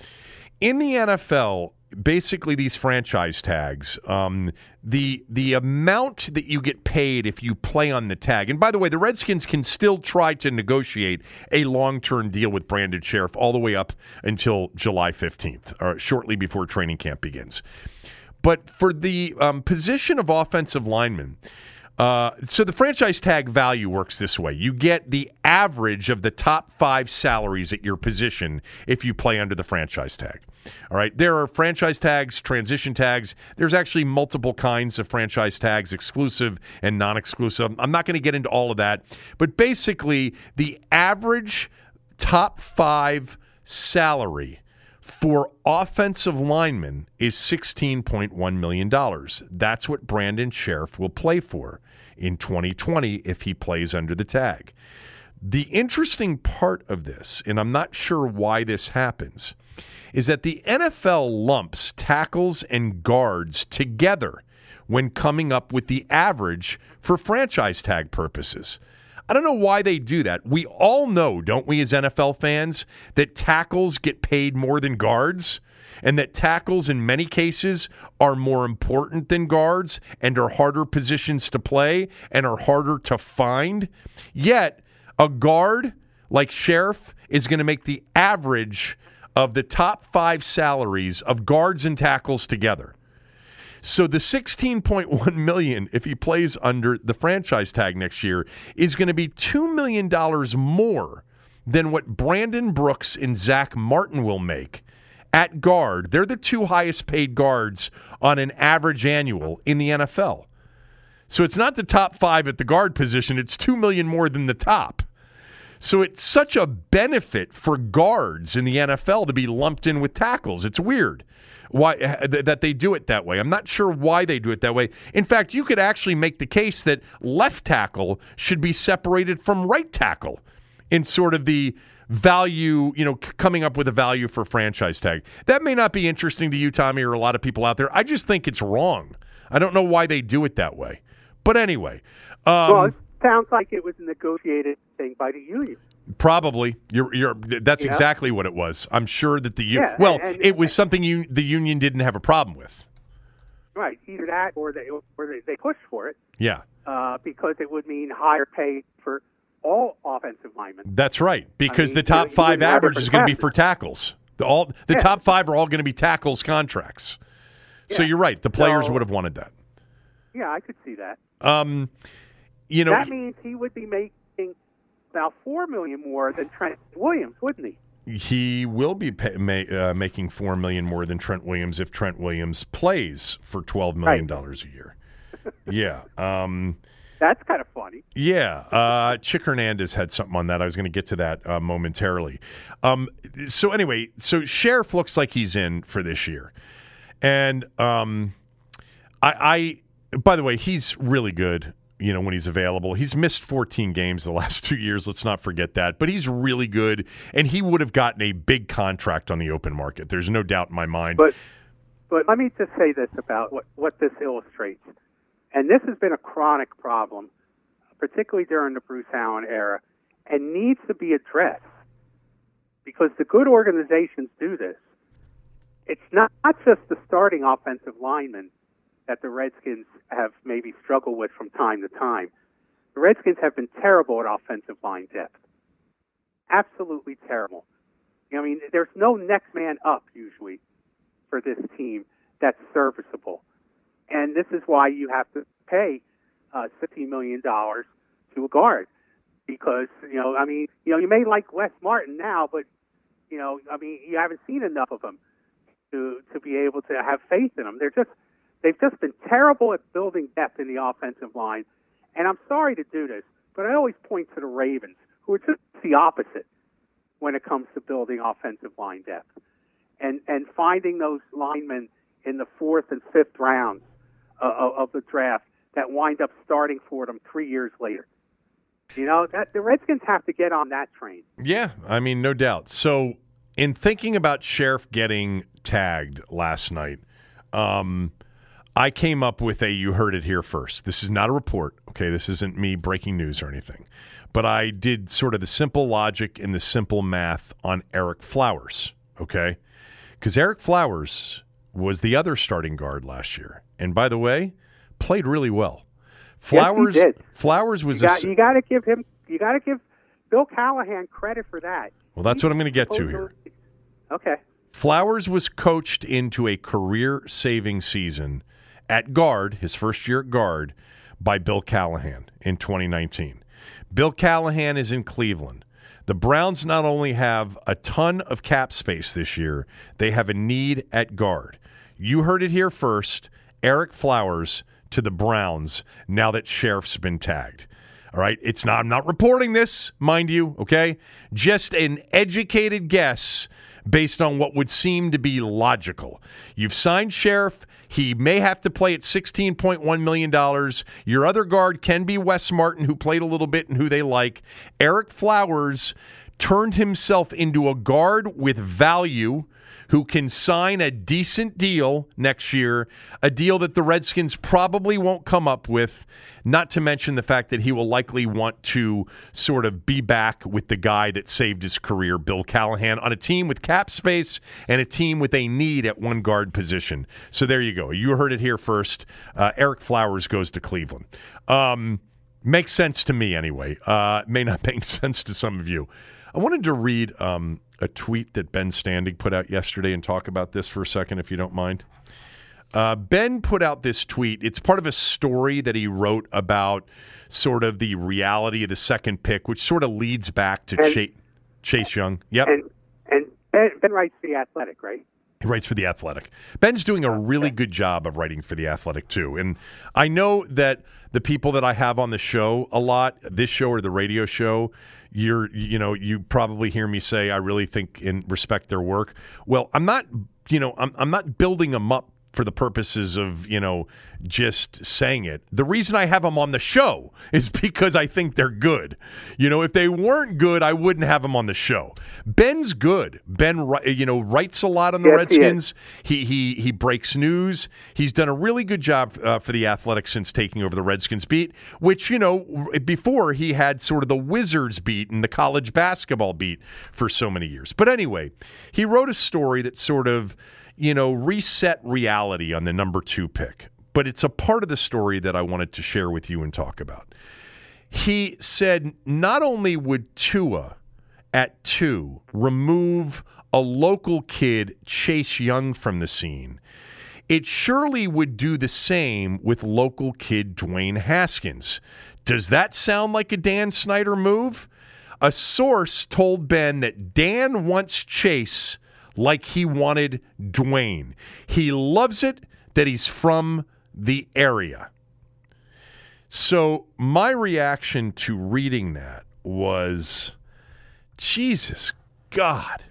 In the NFL, basically these franchise tags, um, the the amount that you get paid if you play on the tag. And by the way, the Redskins can still try to negotiate a long term deal with Brandon Scherff all the way up until July fifteenth, or shortly before training camp begins. But for the um, position of offensive lineman, uh, so the franchise tag value works this way: you get the average of the top five salaries at your position if you play under the franchise tag. All right, there are franchise tags, transition tags. There's actually multiple kinds of franchise tags, exclusive and non-exclusive. I'm not going to get into all of that, but basically, the average top five salary for offensive linemen is $16.1 million. That's what Brandon Scherff will play for in 2020 if he plays under the tag. The interesting part of this, and I'm not sure why this happens, is that the NFL lumps tackles and guards together when coming up with the average for franchise tag purposes. I don't know why they do that. We all know, don't we, as NFL fans, that tackles get paid more than guards, and that tackles, in many cases, are more important than guards and are harder positions to play and are harder to find. Yet, a guard like Scherff is going to make the average of the top five salaries of guards and tackles together. So the 16.1 million if he plays under the franchise tag next year is going to be 2 million dollars more than what Brandon Brooks and Zach Martin will make at guard. They're the two highest paid guards on an average annual in the NFL. So it's not the top 5 at the guard position, it's 2 million more than the top. So it's such a benefit for guards in the NFL to be lumped in with tackles. It's weird why that they do it that way. I'm not sure why they do it that way. In fact, you could actually make the case that left tackle should be separated from right tackle in sort of the value, you know, coming up with a value for franchise tag. That may not be interesting to you, Tommy, or a lot of people out there. I just think it's wrong. I don't know why they do it that way. But anyway, um, well, sounds like it was a negotiated thing by the union. Probably, you're, you're. That's Yeah. exactly what it was. I'm sure that the union. Yeah, well, and- it was something you the union didn't have a problem with. Right, either that or they or they, they pushed for it Yeah, uh, because it would mean higher pay for all offensive linemen. that's right. Because mean, the top you- five average is going to be for tackles. The all the Yeah. top five are all going to be tackles contracts. So you're right. The players So- would have wanted that. Yeah, I could see that. Um, you know, that means he would be making about four million more than Trent Williams, wouldn't he? he will be pay, ma- uh, making four million more than Trent Williams if Trent Williams plays for twelve million dollars a year. yeah. Um, That's kind of funny. Yeah, uh, Chick Hernandez had something on that. I was going to get to that uh, momentarily. Um, so anyway, so Scherff looks like he's in for this year, and um, I, I, by the way, he's really good. You know when he's available. He's missed 14 games the last two years. Let's not forget that. But he's really good, and he would have gotten a big contract on the open market. There's no doubt in my mind. But but let me just say this about what, what this illustrates. And this has been a chronic problem, particularly during the Bruce Allen era, and needs to be addressed. Because the good organizations do this. It's not, not just the starting offensive linemen that the Redskins have maybe struggled with from time to time. The Redskins have been terrible at offensive line depth. Absolutely terrible. I mean, there's no next man up usually for this team that's serviceable. And this is why you have to pay uh, $15 million to a guard. Because, you know, I mean, you know, you may like Wes Martin now, but, you know, I mean, you haven't seen enough of him. to to be able to have faith in them. They're just they've just been terrible at building depth in the offensive line. And I'm sorry to do this, but I always point to the Ravens, who are just the opposite when it comes to building offensive line depth and and finding those linemen in the fourth and fifth rounds uh, of the draft that wind up starting for them three years later. You know that the Redskins have to get on that train. Yeah, I mean, no doubt. So, in thinking about Scherff getting tagged last night, um, I came up with a you heard it here first. This is not a report, okay? This isn't me breaking news or anything. But I did sort of the simple logic and the simple math on Ereck Flowers, okay? Because Ereck Flowers was the other starting guard last year. And by the way, played really well. Flowers yes, Flowers was you got, a, you got to give him you got to give Bill Callahan credit for that. Well, that's what I'm going to get to here. Okay. Flowers was coached into a career-saving season at guard, his first year at guard, by Bill Callahan in 2019. Bill Callahan is in Cleveland. The Browns not only have a ton of cap space this year, they have a need at guard. You heard it here first. Ereck Flowers to the Browns now that Scherff's been tagged. All right, it's not I'm not reporting this, mind you, okay? Just an educated guess based on what would seem to be logical. You've signed Scherff, he may have to play at $16.1 million. Your other guard can be Wes Martin, who played a little bit and who they like. Ereck Flowers turned himself into a guard with value who can sign a decent deal next year, a deal that the Redskins probably won't come up with, not to mention the fact that he will likely want to sort of be back with the guy that saved his career, Bill Callahan, on a team with cap space and a team with a need at one guard position. So there you go. You heard it here first. Uh, Ereck Flowers goes to Cleveland. Um, makes sense to me anyway. Uh, may not make sense to some of you. I wanted to read um, a tweet that Ben Standig put out yesterday and talk about this for a second, if you don't mind. Uh, ben put out this tweet. It's part of a story that he wrote about sort of the reality of the second pick, which sort of leads back to And- Chase, Chase Young. Yep. And and Ben, ben writes for the Athletic, right? He writes for The Athletic. Ben's doing a really good job of writing for The Athletic, too. And I know that the people that I have on the show a lot, this show or the radio show, you're, you know, you probably hear me say, I really think and respect their work. Well, I'm not, you know, I'm, I'm not building them up for the purposes of, you know, just saying it. The reason I have them on the show is because I think they're good. You know, if they weren't good, I wouldn't have them on the show. Ben's good. Ben, you know, writes a lot on the Yes. Redskins. He he he breaks news. He's done a really good job uh, for the Athletic since taking over the Redskins beat, which you know before he had sort of the Wizards beat and the college basketball beat for so many years. But anyway, he wrote a story that sort of you know reset reality on the number two pick. But it's a part of the story that I wanted to share with you and talk about. He said not only would Tua at two remove a local kid, Chase Young, from the scene, it surely would do the same with local kid Dwayne Haskins. Does that sound like a Dan Snyder move? A source told Ben that Dan wants Chase like he wanted Dwayne. He loves it that he's from the area. So my reaction to reading that was Jesus God.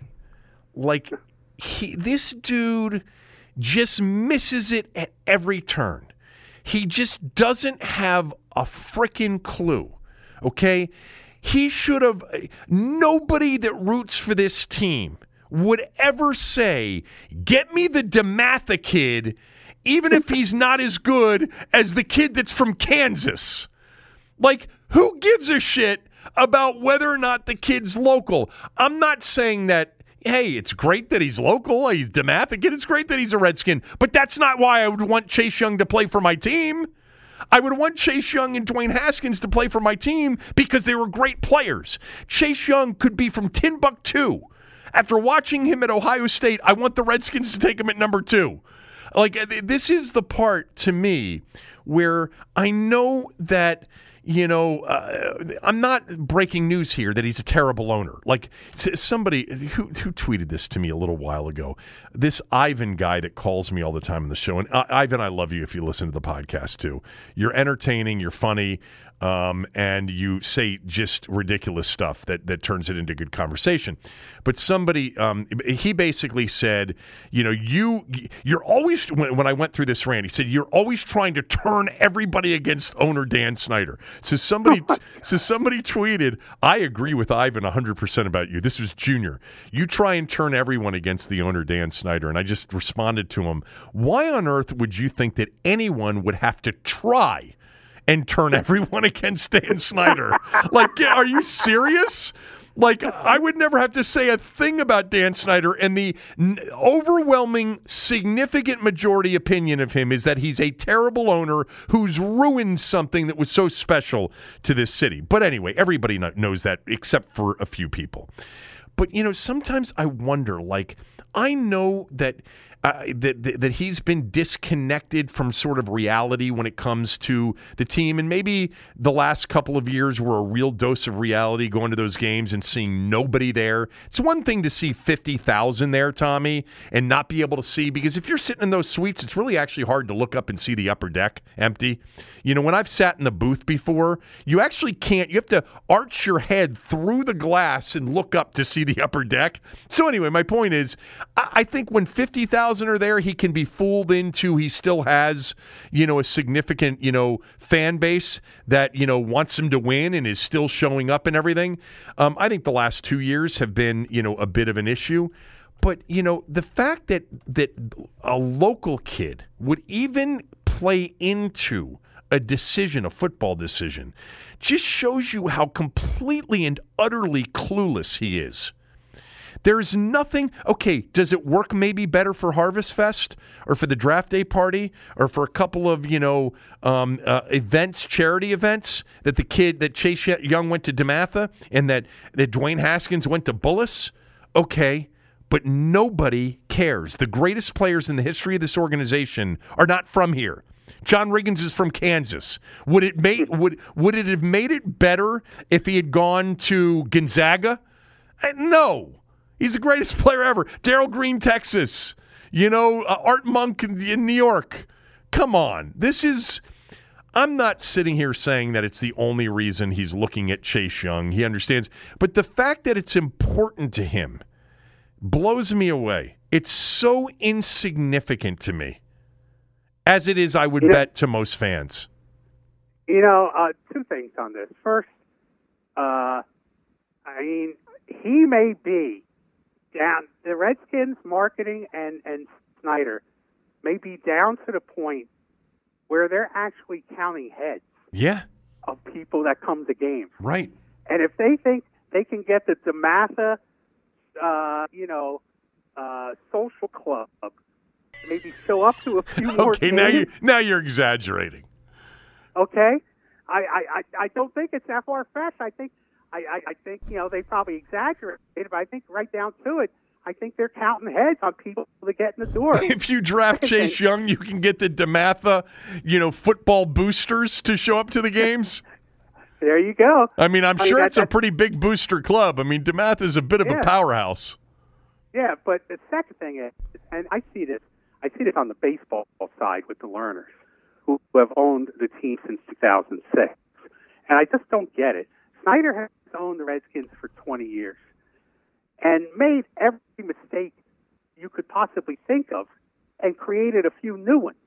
Like he this dude just misses it at every turn. He just doesn't have a freaking clue. Okay? He should have nobody that roots for this team would ever say, "Get me the Dematha kid." Even if he's not as good as the kid that's from Kansas. Like, who gives a shit about whether or not the kid's local? I'm not saying that, hey, it's great that he's local, he's Demathic, it's great that he's a Redskin, but that's not why I would want Chase Young to play for my team. I would want Chase Young and Dwayne Haskins to play for my team because they were great players. Chase Young could be from Timbuktu. After watching him at Ohio State, I want the Redskins to take him at number two. Like, this is the part to me where I know that you know, uh, I'm not breaking news here that he's a terrible owner. Like somebody who, who tweeted this to me a little while ago. This Ivan guy that calls me all the time on the show, and uh, Ivan, I love you if you listen to the podcast too. You're entertaining, you're funny, um, and you say just ridiculous stuff that that turns it into good conversation. But somebody, um, he basically said, you know, you you're always when, when I went through this rant, he said you're always trying to turn everybody against owner Dan Snyder. So somebody, so somebody tweeted, I agree with Ivan 100 percent about you. This was Junior. You try and turn everyone against the owner Dan Snyder, and I just responded to him. Why on earth would you think that anyone would have to try? And turn everyone against Dan Snyder. like, are you serious? Like, I would never have to say a thing about Dan Snyder, and the n- overwhelming, significant majority opinion of him is that he's a terrible owner who's ruined something that was so special to this city. But anyway, everybody knows that except for a few people. But, you know, sometimes I wonder, like, I know that uh, that, that that he's been disconnected from sort of reality when it comes to the team, and maybe the last couple of years were a real dose of reality going to those games and seeing nobody there. It's one thing to see fifty thousand there, Tommy, and not be able to see because if you're sitting in those suites, it's really actually hard to look up and see the upper deck empty. You know, when I've sat in the booth before, you actually can't. You have to arch your head through the glass and look up to see the upper deck. So anyway, my point is, I, I think when fifty thousand there, he can be fooled into he still has, you know, a significant, you know, fan base that, you know, wants him to win and is still showing up and everything. Um, I think the last two years have been, you know, a bit of an issue. But, you know, the fact that that a local kid would even play into a decision, a football decision, just shows you how completely and utterly clueless he is. There's nothing. Okay, does it work maybe better for Harvest Fest or for the draft day party or for a couple of you know um, uh, events, charity events that the kid that Chase Young went to Dematha and that that Dwayne Haskins went to Bullis? Okay, but nobody cares. The greatest players in the history of this organization are not from here. John Riggins is from Kansas. Would it made would would it have made it better if he had gone to Gonzaga? Uh, No. He's the greatest player ever. Darrell Green, Texas. You know, uh, Art Monk in, in New York. Come on. This is. I'm not sitting here saying that it's the only reason he's looking at Chase Young. He understands. But the fact that it's important to him blows me away. It's so insignificant to me, as it is, I would You know- bet, to most fans. You know, uh, two things on this. First, uh, I mean, he may be down. The Redskins marketing and and Snyder may be down to the point where they're actually counting heads Yeah, of people that come to games. right. And if they think they can get the Dematha, uh, you know, uh, social club, maybe show up to a few more Okay, now you now you're exaggerating. okay, I, I, I, I don't think it's that far fetched. I think I, I, I think you know they probably exaggerated, but I think right down to it, I think they're counting heads on people to get in the door. If you draft Chase Young, you can get the Dematha, you know, football boosters to show up to the games. there you go. I mean, I'm I mean, sure that- it's a pretty big booster club. I mean, Dematha is a bit of a powerhouse. Yeah, but the second thing is, and I see this, I see this on the baseball side with the Lerners who have owned the team since 2006, and I just don't get it. Snyder has owned the Redskins for 20 years and made every mistake you could possibly think of, and created a few new ones.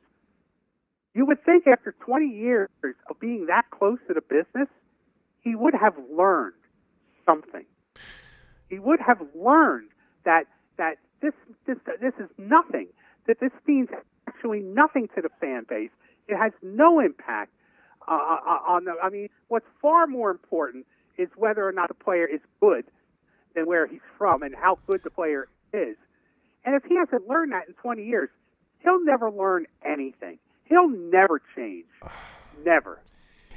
You would think after 20 years of being that close to the business, he would have learned something. He would have learned that that this this this is nothing. That this means actually nothing to the fan base. It has no impact uh, on the. I mean, what's far more important is whether or not the player is good than where he's from and how good the player is. And if he hasn't learned that in 20 years, he'll never learn anything. He'll never change. Never.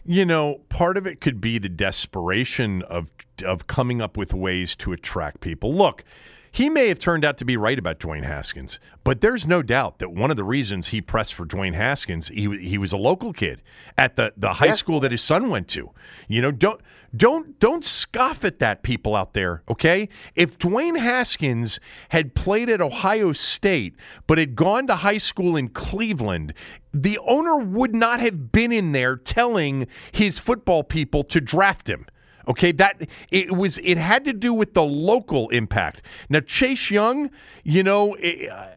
You know, part of it could be the desperation of of coming up with ways to attract people. Look, he may have turned out to be right about Dwayne Haskins, but there's no doubt that one of the reasons he pressed for Dwayne Haskins, he he was a local kid at the the high Yeah. school that his son went to. You know, don't don't don't scoff at that people out there, okay? If Dwayne Haskins had played at Ohio State but had gone to high school in Cleveland, the owner would not have been in there telling his football people to draft him. Okay, that it was. It had to do with the local impact. Now Chase Young, you know, uh,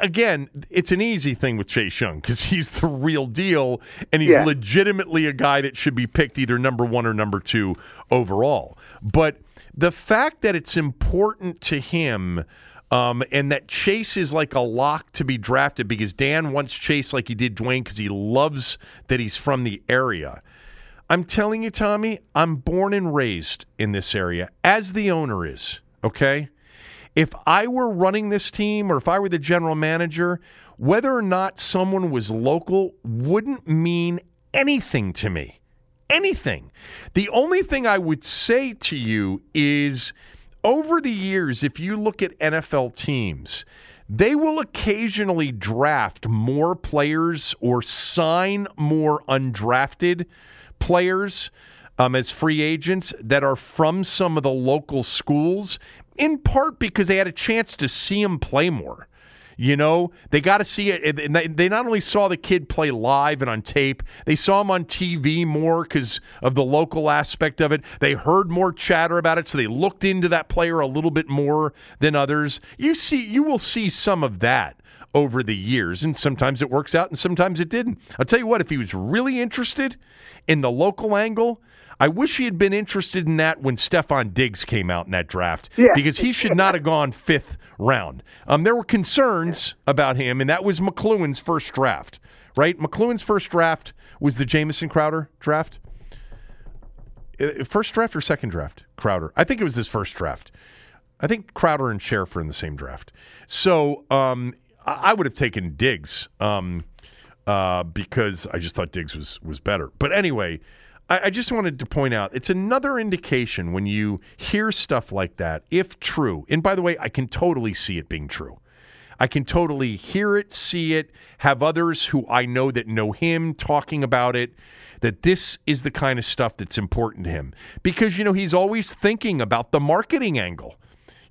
again, it's an easy thing with Chase Young because he's the real deal, and he's Yeah. legitimately a guy that should be picked either number one or number two overall. But the fact that it's important to him. Um, and that Chase is like a lock to be drafted because Dan wants Chase like he did Dwayne because he loves that he's from the area. I'm telling you, Tommy, I'm born and raised in this area, as the owner is, okay? If I were running this team or if I were the general manager, whether or not someone was local wouldn't mean anything to me. Anything. The only thing I would say to you is over the years, if you look at NFL teams, they will occasionally draft more players or sign more undrafted players um, as free agents that are from some of the local schools, in part because they had a chance to see them play more. You know, they got to see it. They not only saw the kid play live and on tape, they saw him on TV more because of the local aspect of it. They heard more chatter about it, so they looked into that player a little bit more than others. You see, you will see some of that over the years, and sometimes it works out and sometimes it didn't. I'll tell you what, if he was really interested in the local angle, I wish he had been interested in that when Stefon Diggs came out in that draft Yeah. because he should not have gone fifth round. Um, there were concerns about him, and that was McCloughan's first draft, right? McCloughan's first draft was the Jamison Crowder draft. Uh, First draft or second draft? Crowder. I think it was his first draft. I think Crowder and Scherff are in the same draft. So um, I I would have taken Diggs um, uh, because I just thought Diggs was was better. But anyway, I, I just wanted to point out it's another indication when you hear stuff like that, if true. And by the way, I can totally see it being true. I can totally hear it, see it, have others who I know that know him talking about it, that this is the kind of stuff that's important to him. Because, you know, he's always thinking about the marketing angle.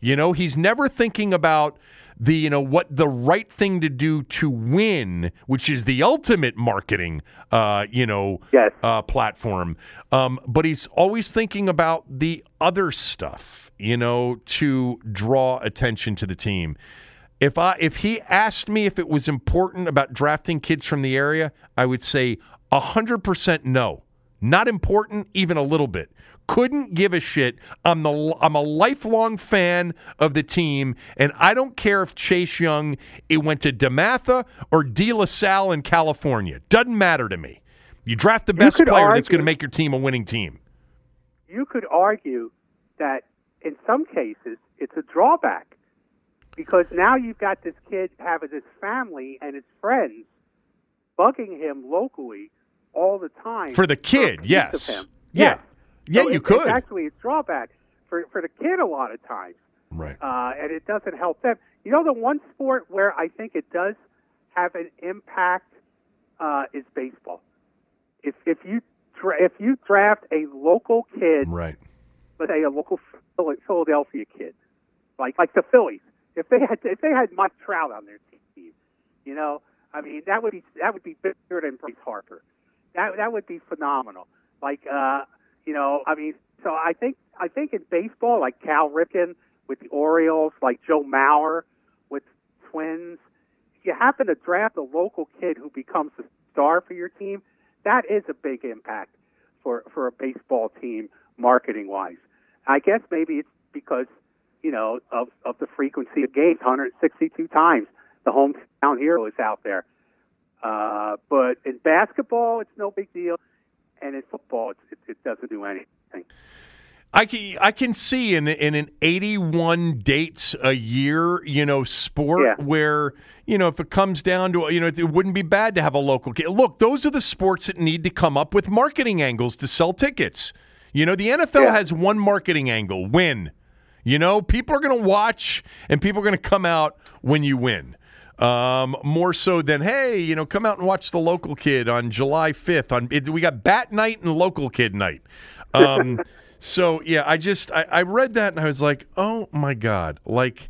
You know, he's never thinking about the, you know, what the right thing to do to win, which is the ultimate marketing, uh, you know, Yes. uh, platform. Um, but he's always thinking about the other stuff, you know, to draw attention to the team. If I if he asked me if it was important about drafting kids from the area, I would say hundred percent no. Not important, even a little bit. Couldn't give a shit. I'm the I'm a lifelong fan of the team, and I don't care if Chase Young it went to DeMatha or De La Salle in California. Doesn't matter to me. You draft the best player that's going to make your team a winning team. you could argue that in some cases it's a drawback because now you've got this kid having his family and his friends bugging him locally all the time For the kid, piece yes. Yeah. Yeah, So you it's, could. It's actually a drawback for for the kid a lot of times, Right. uh, and it doesn't help them. You know, the one sport where I think it does have an impact uh, is baseball. If if you dra- if you draft a local kid Right. let's say a local Phil- Philadelphia kid, like like the Phillies. If they had if they had Mike Trout on their team, you know, I mean that would be that would be bigger than Bryce Harper. That that would be phenomenal. Like uh, you know, I mean, so I think I think in baseball, like Cal Ripken with the Orioles, like Joe Mauer with Twins, if you happen to draft a local kid who becomes the star for your team, that is a big impact for for a baseball team marketing wise. I guess maybe it's because you know of of the frequency of games, 162 times the hometown hero is out there. Uh, but in basketball, it's no big deal, and in football, it's, it, it doesn't do anything. I can I can see in in an 81 dates a year, you know, sport Yeah. where you know if it comes down to you know it, wouldn't be bad to have a local kid. Look, those are the sports that need to come up with marketing angles to sell tickets. You know, the NFL Yeah. has one marketing angle: win. You know, people are going to watch and people are going to come out when you win. Um, more so than hey, you know, come out and watch the local kid on July 5th. On it, we got bat night and local kid night. Um, so yeah, I just I, I read that and I was like, oh my god, like.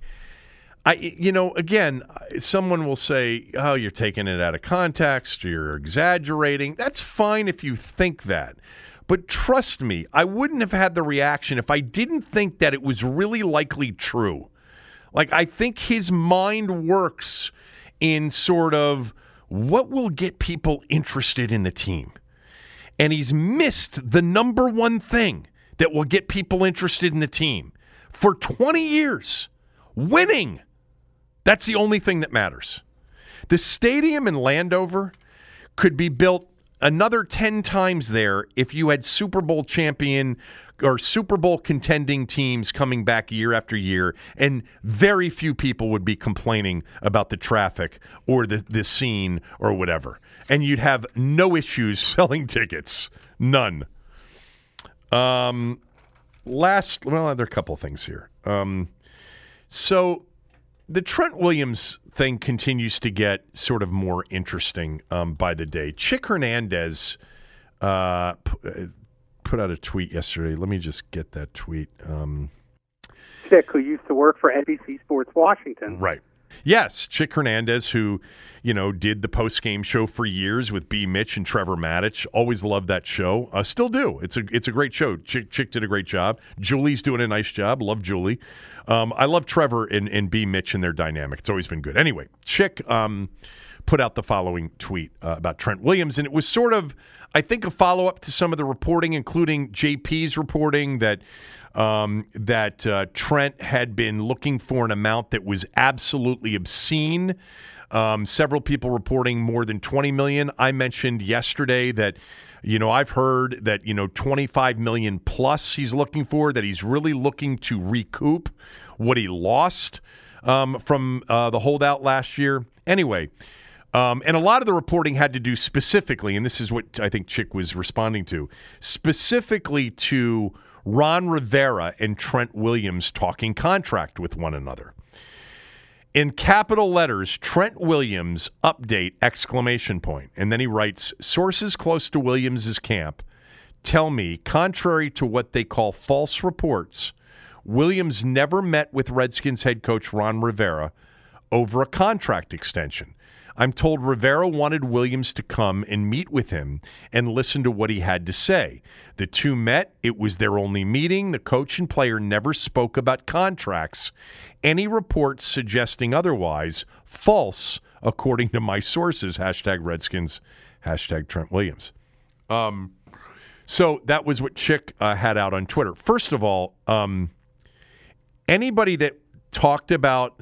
I, you know, again, someone will say, "Oh, you're taking it out of context. You're exaggerating." That's fine if you think that, but trust me, I wouldn't have had the reaction if I didn't think that it was really likely true. Like, I think his mind works in sort of what will get people interested in the team. And he's missed the number one thing that will get people interested in the team for 20 years winning. That's the only thing that matters. The stadium in Landover could be built another 10 times there if you had Super Bowl champion or Super Bowl contending teams coming back year after year, and very few people would be complaining about the traffic or the, the scene or whatever. And you'd have no issues selling tickets. None. Um, last, well, there are a couple things here. Um, so the Trent Williams thing continues to get sort of more interesting um, by the day. Chick Hernandez uh, put out a tweet yesterday. Let me just get that tweet. Um, Chick, who used to work for NBC Sports Washington. Right. Yes, Chick Hernandez, who you know did the post game show for years with B. Mitch and Trevor Matich. Always loved that show. Uh, still do. It's a it's a great show. Chick, Chick did a great job. Julie's doing a nice job. Love Julie. Um, I love Trevor and, and B. Mitch and their dynamic. It's always been good. Anyway, Chick um, put out the following tweet uh, about Trent Williams, and it was sort of, I think, a follow up to some of the reporting, including JP's reporting that. Um, that uh, Trent had been looking for an amount that was absolutely obscene. Um, several people reporting more than 20 million. I mentioned yesterday that you know, I've heard that, you know, 25 million plus he's looking for, that he's really looking to recoup what he lost um, from uh, the holdout last year. Anyway, um, and a lot of the reporting had to do specifically, and this is what I think Chick was responding to, specifically to Ron Rivera and Trent Williams talking contract with one another. In capital letters trent williams update exclamation point and then he writes sources close to williams's camp tell me contrary to what they call false reports williams never met with redskins head coach ron rivera over a contract extension i'm told rivera wanted williams to come and meet with him and listen to what he had to say the two met it was their only meeting the coach and player never spoke about contracts any reports suggesting otherwise false, according to my sources. Hashtag Redskins, hashtag Trent Williams. Um, so that was what Chick uh, had out on Twitter. First of all, um, anybody that talked about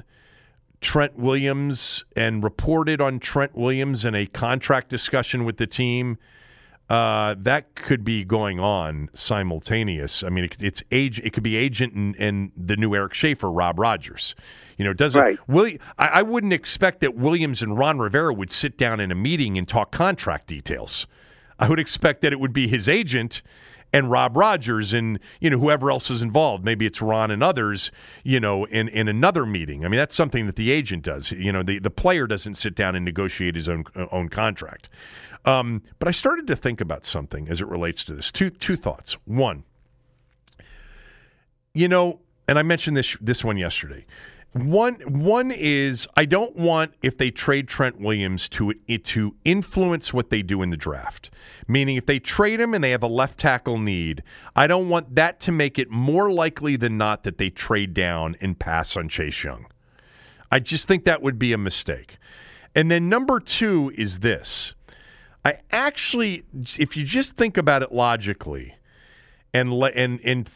Trent Williams and reported on Trent Williams in a contract discussion with the team uh, that could be going on simultaneous. I mean, it, it's age. It could be agent and, and the new Eric Schaffer, Rob Rogers. You know, doesn't right. William? I, I wouldn't expect that Williams and Ron Rivera would sit down in a meeting and talk contract details. I would expect that it would be his agent and Rob Rogers and you know whoever else is involved. Maybe it's Ron and others. You know, in in another meeting. I mean, that's something that the agent does. You know, the the player doesn't sit down and negotiate his own own contract. Um, but I started to think about something as it relates to this. Two two thoughts. One, you know, and I mentioned this this one yesterday. One one is I don't want if they trade Trent Williams to to influence what they do in the draft. Meaning if they trade him and they have a left tackle need, I don't want that to make it more likely than not that they trade down and pass on Chase Young. I just think that would be a mistake. And then number 2 is this. I actually, if you just think about it logically, and and and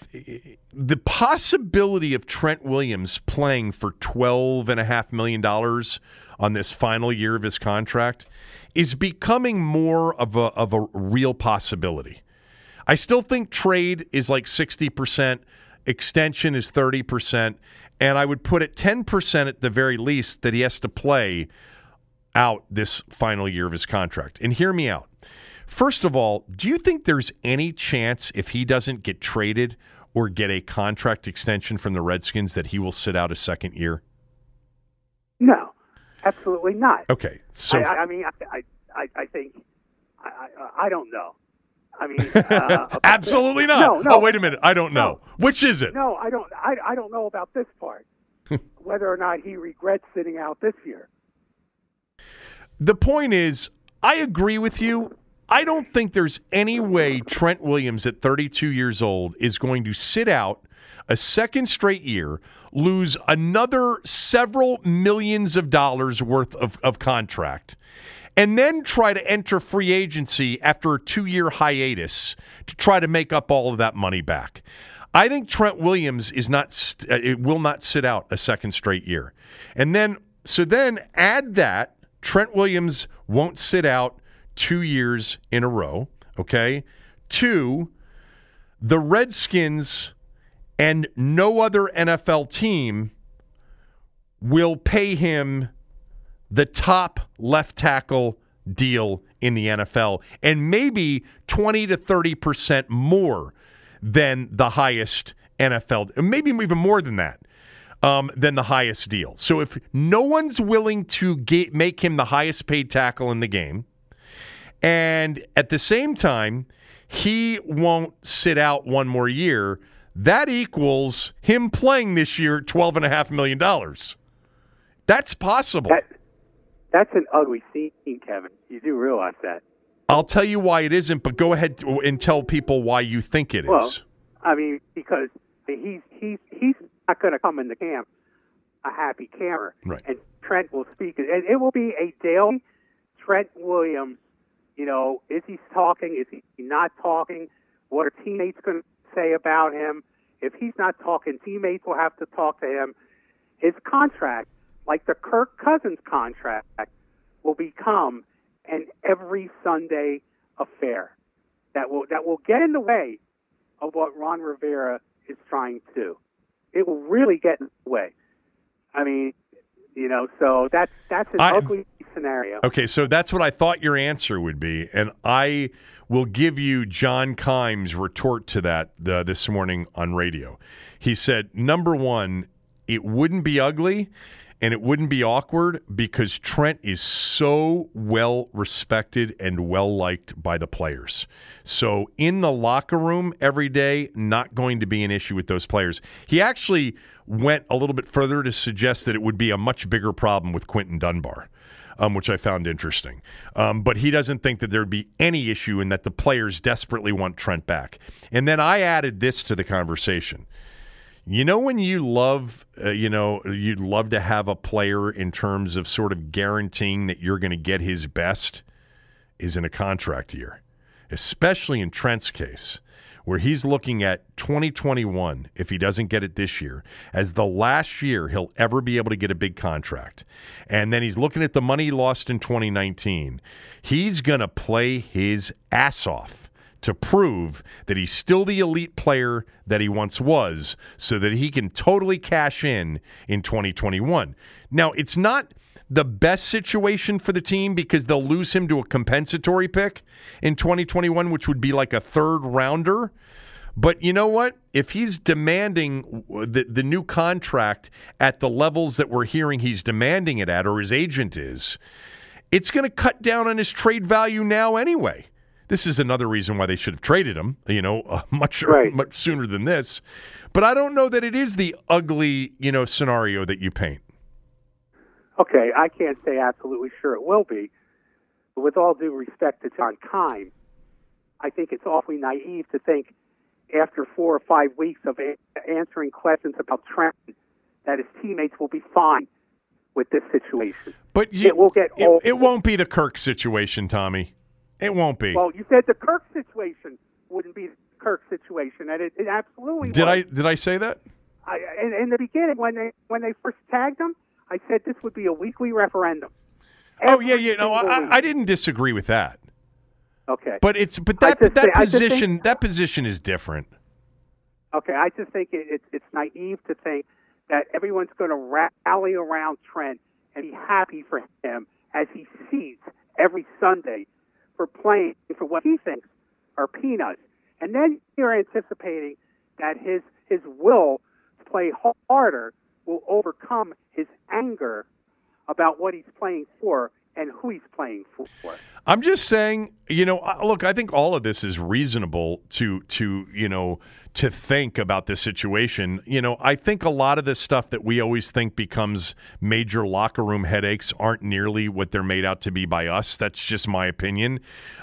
the possibility of Trent Williams playing for twelve and a half million dollars on this final year of his contract is becoming more of a of a real possibility. I still think trade is like sixty percent, extension is thirty percent, and I would put it ten percent at the very least that he has to play out this final year of his contract. And hear me out. First of all, do you think there's any chance if he doesn't get traded or get a contract extension from the Redskins that he will sit out a second year? No, absolutely not. Okay, so I, I, mean, I, I, I think I, I, I don't know. I mean, uh, absolutely not. No, no. Oh, wait a minute. I don't know. Which is it? No, I don't. I, I don't know about this part. whether or not he regrets sitting out this year. The point is, I agree with you. I don't think there's any way Trent Williams at 32 years old is going to sit out a second straight year, lose another several millions of dollars worth of, of contract, and then try to enter free agency after a two year hiatus to try to make up all of that money back. I think Trent Williams is not st- uh, it will not sit out a second straight year. And then so then add that Trent Williams won't sit out 2 years in a row, okay? Two, the Redskins and no other NFL team will pay him the top left tackle deal in the NFL and maybe 20 to 30% more than the highest NFL, maybe even more than that, um, than the highest deal. So if no one's willing to get, make him the highest paid tackle in the game, and at the same time, he won't sit out one more year, that equals him playing this year $12.5 million. That's possible. That, that's an ugly scene, Kevin. You do realize that. I'll tell you why it isn't, but go ahead and tell people why you think it is. Well, I mean, because he's he's he's not going to come into camp a happy camper, right. and Trent will speak, and it will be a daily Trent Williams. You know, is he talking? Is he not talking? What are teammates going to say about him? If he's not talking, teammates will have to talk to him. His contract, like the Kirk Cousins contract, will become an every Sunday affair that will that will get in the way of what Ron Rivera is trying to do. It will really get in the way. I mean, you know, so that's that's an I- ugly scenario. Okay, so that's what I thought your answer would be, and I will give you John Keim's retort to that uh, this morning on radio. He said, number one, it wouldn't be ugly and it wouldn't be awkward because Trent is so well respected and well liked by the players. So in the locker room every day, not going to be an issue with those players. He actually went a little bit further to suggest that it would be a much bigger problem with Quinton Dunbar um, which I found interesting. Um, but he doesn't think that there'd be any issue and that the players desperately want Trent back. And then I added this to the conversation. You know when you love, uh, you know, you'd love to have a player in terms of sort of guaranteeing that you're going to get his best is in a contract year, especially in Trent's case where he's looking at 2021, if he doesn't get it this year, as the last year he'll ever be able to get a big contract. And then he's looking at the money lost in 2019. He's going to play his ass off to prove that he's still the elite player that he once was so that he can totally cash in in 2021. Now, it's not the best situation for the team because they'll lose him to a compensatory pick in 2021, which would be like a third rounder. But you know what? If he's demanding the, the new contract at the levels that we're hearing he's demanding it at, or his agent is, it's going to cut down on his trade value now anyway. This is another reason why they should have traded him, you know, uh, much Right. much sooner than this. But I don't know that it is the ugly, you know, scenario that you paint. Okay, I can't say absolutely sure it will be, but with all due respect to John Keim, I think it's awfully naive to think after four or five weeks of a- answering questions about Trent that his teammates will be fine with this situation. But you, It will get it, it won't be the Kirk situation, Tommy. It won't be. Well, you said the Kirk situation wouldn't be the Kirk situation, and it, it absolutely did was. I did I say that? I, in, in the beginning, when they when they first tagged him, I said this would be a weekly referendum. Oh yeah, yeah. No, I. I didn't disagree with that. Okay. But it's but that that think- just think- position that position is different. Okay, I just think it, it's it's naive to think that everyone's going to rally around Trent and be happy for him as he sees every Sunday for playing for what he thinks are peanuts. And then you're anticipating that his his will to play harder will overcome his anger about what he's playing for and who he's playing for. I'm just saying, you know, look, I think all of this is reasonable to to, you know, to think about this situation. You know, I think a lot of this stuff that we always think becomes major locker room headaches aren't nearly what they're made out to be by us. That's just my opinion.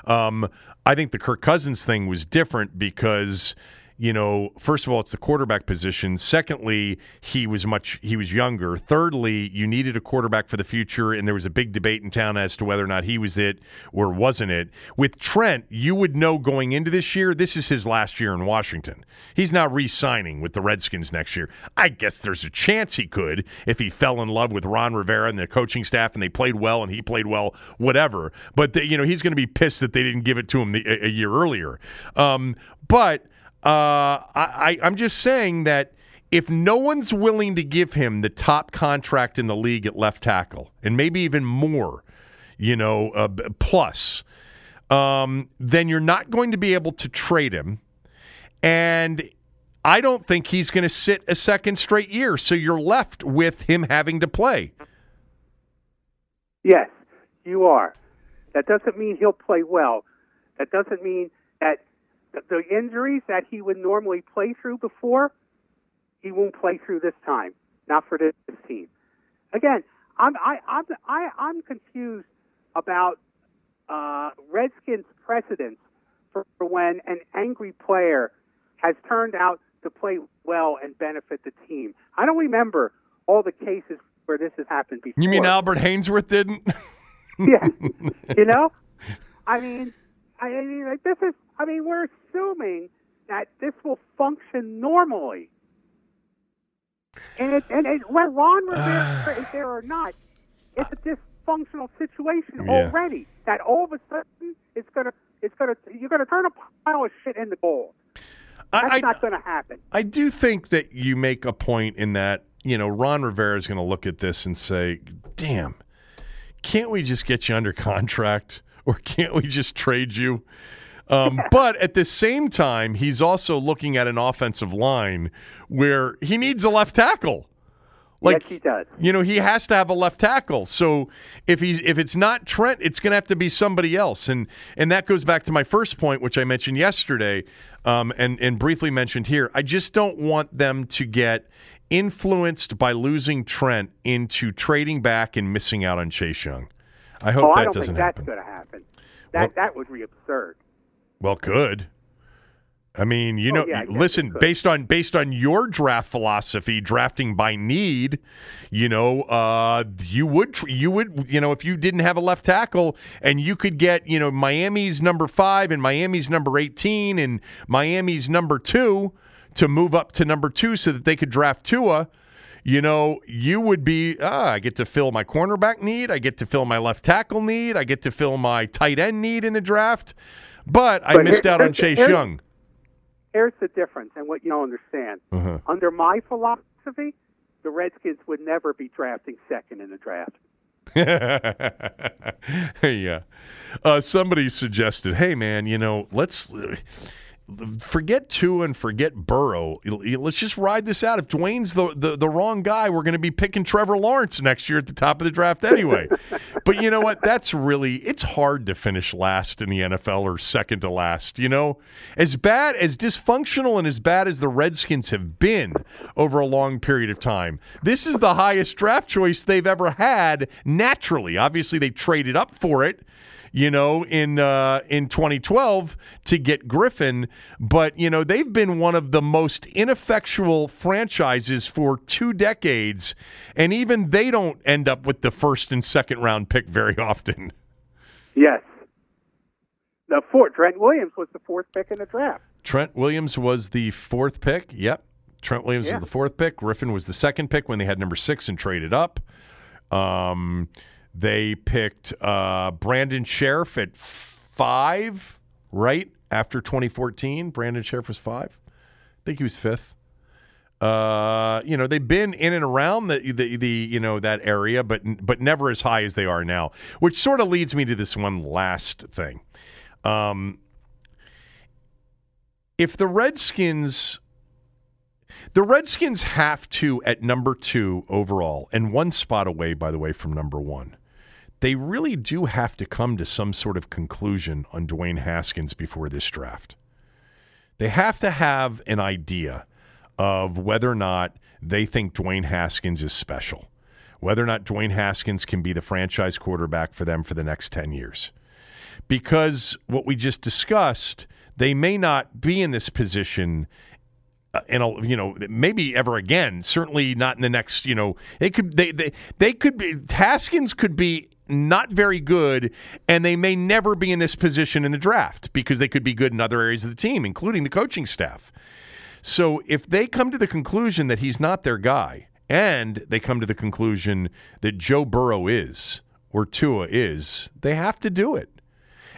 Um, I think the Kirk Cousins thing was different because you know, first of all, it's the quarterback position. Secondly, he was much he was younger. Thirdly, you needed a quarterback for the future, and there was a big debate in town as to whether or not he was it or wasn't it. With Trent, you would know going into this year, this is his last year in Washington. He's not re-signing with the Redskins next year. I guess there's a chance he could if he fell in love with Ron Rivera and the coaching staff, and they played well and he played well, whatever. But the, you know, he's going to be pissed that they didn't give it to him the, a, a year earlier. Um, but uh, I, I'm just saying that if no one's willing to give him the top contract in the league at left tackle, and maybe even more, you know, uh, plus, um, then you're not going to be able to trade him. And I don't think he's going to sit a second straight year. So you're left with him having to play. Yes, you are. That doesn't mean he'll play well. That doesn't mean that the injuries that he would normally play through before, he won't play through this time. Not for this team. Again, I'm I, I'm I, I'm confused about uh, Redskins precedents for, for when an angry player has turned out to play well and benefit the team. I don't remember all the cases where this has happened before. You mean Albert Haynesworth didn't? yeah. You know, I mean, I mean, like this is I mean, we're assuming that this will function normally. And it, and it, whether Ron Rivera is there or not, it's a dysfunctional situation Yeah. already. That all of a sudden it's gonna it's gonna you're gonna turn a pile of shit into gold. That's I, not gonna happen. I do think that you make a point in that, you know, Ron Rivera is going to look at this and say, damn, can't we just get you under contract or can't we just trade you? Um, but at the same time, he's also looking at an offensive line where he needs a left tackle. Like yes, he does. you know, he has to have a left tackle. So if he's if it's not Trent, it's going to have to be somebody else. And and that goes back to my first point, which I mentioned yesterday, um, and and briefly mentioned here. I just don't want them to get influenced by losing Trent into trading back and missing out on Chase Young. I hope oh, that I don't doesn't think that's happen. going to happen. That Well- that would be absurd. Well, could. I mean, you Oh, know, yeah, listen, based on based on your draft philosophy, drafting by need, you know, uh, you would tr- you would you know if you didn't have a left tackle and you could get you know Miami's number five and Miami's number eighteen and Miami's number two to move up to number two so that they could draft Tua. You know, you would be, ah, I get to fill my cornerback need. I get to fill my left tackle need. I get to fill my tight end need in the draft. But I But missed here- out on Chase here's- Young. Here's the difference, and what you don't understand. Uh-huh. Under my philosophy, the Redskins would never be drafting second in the draft. yeah. Uh, somebody suggested, hey, man, you know, let's forget two and forget Burrow. Let's just ride this out. If Dwayne's the, the, the wrong guy, we're going to be picking Trevor Lawrence next year at the top of the draft anyway. but you know what? That's really, it's hard to finish last in the NFL or second to last. You know, as bad, as dysfunctional and as bad as the Redskins have been over a long period of time, this is the highest draft choice they've ever had naturally. Obviously, they traded up for it you know, in uh, in 2012 to get Griffin. But you know, they've been one of the most ineffectual franchises for two decades, and even they don't end up with the first and second round pick very often. Yes. The fourth, Trent Williams was the fourth pick in the draft. Trent Williams was the fourth pick. Yep. Trent Williams Yeah. was the fourth pick. Griffin was the second pick when they had number six and traded up. Um, they picked uh, Brandon Scherff at five, right after 2014. Brandon Scherff was five. I think he was fifth. Uh, you know, they've been in and around the, the the you know that area, but but never as high as they are now. Which sort of leads me to this one last thing. Um, if the Redskins The Redskins have to, at number two overall, and one spot away, by the way, from number one, they really do have to come to some sort of conclusion on Dwayne Haskins before this draft. They have to have an idea of whether or not they think Dwayne Haskins is special, whether or not Dwayne Haskins can be the franchise quarterback for them for the next 10 years. Because what we just discussed, they may not be in this position uh, in a, you know maybe ever again certainly not in the next you know they could they they, they could be Haskins could be not very good and they may never be in this position in the draft because they could be good in other areas of the team including the coaching staff so if they come to the conclusion that he's not their guy and they come to the conclusion that Joe Burrow is or Tua is they have to do it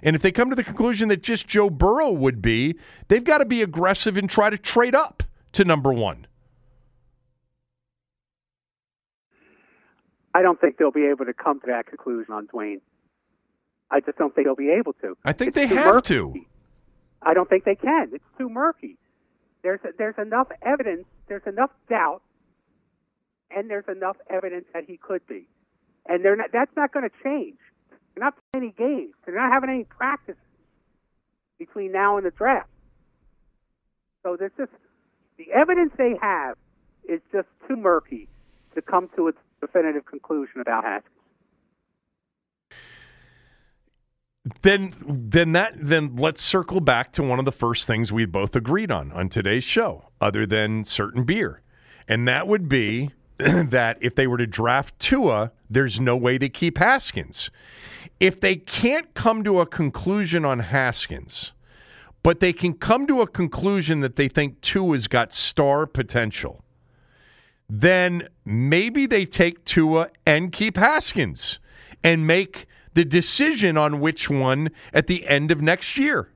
and if they come to the conclusion that just Joe Burrow would be, they've got to be aggressive and try to trade up to number one. I don't think they'll be able to come to that conclusion on Dwayne. I just don't think they'll be able to. I think It's they have murky. to. I don't think they can. It's too murky. There's there's enough evidence. There's enough doubt, and there's enough evidence that he could be, and they're not. That's not going to change. They're not playing any games. They're not having any practice between now and the draft. So there's just the evidence they have is just too murky to come to a definitive conclusion about Haskins. Then then that then let's circle back to one of the first things we both agreed on on today's show, other than certain beer. And that would be that if they were to draft Tua, there's no way to keep Haskins. If they can't come to a conclusion on Haskins, but they can come to a conclusion that they think Tua's got star potential, then maybe they take Tua and keep Haskins and make the decision on which one at the end of next year.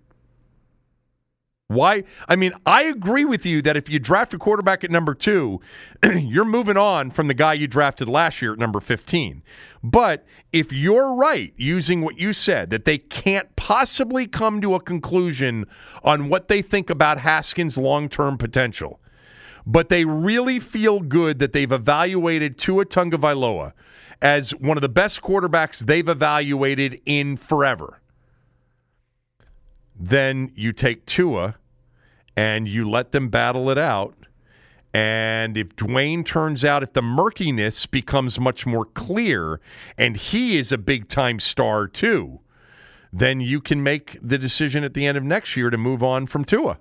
Why? I mean, I agree with you that if you draft a quarterback at number two, you're moving on from the guy you drafted last year at number 15. But if you're right, using what you said, that they can't possibly come to a conclusion on what they think about Haskins' long term potential, but they really feel good that they've evaluated Tua Tagovailoa as one of the best quarterbacks they've evaluated in forever, then you take Tua and you let them battle it out. And if Dwayne turns out, if the murkiness becomes much more clear and he is a big time star too, then you can make the decision at the end of next year to move on from Tua.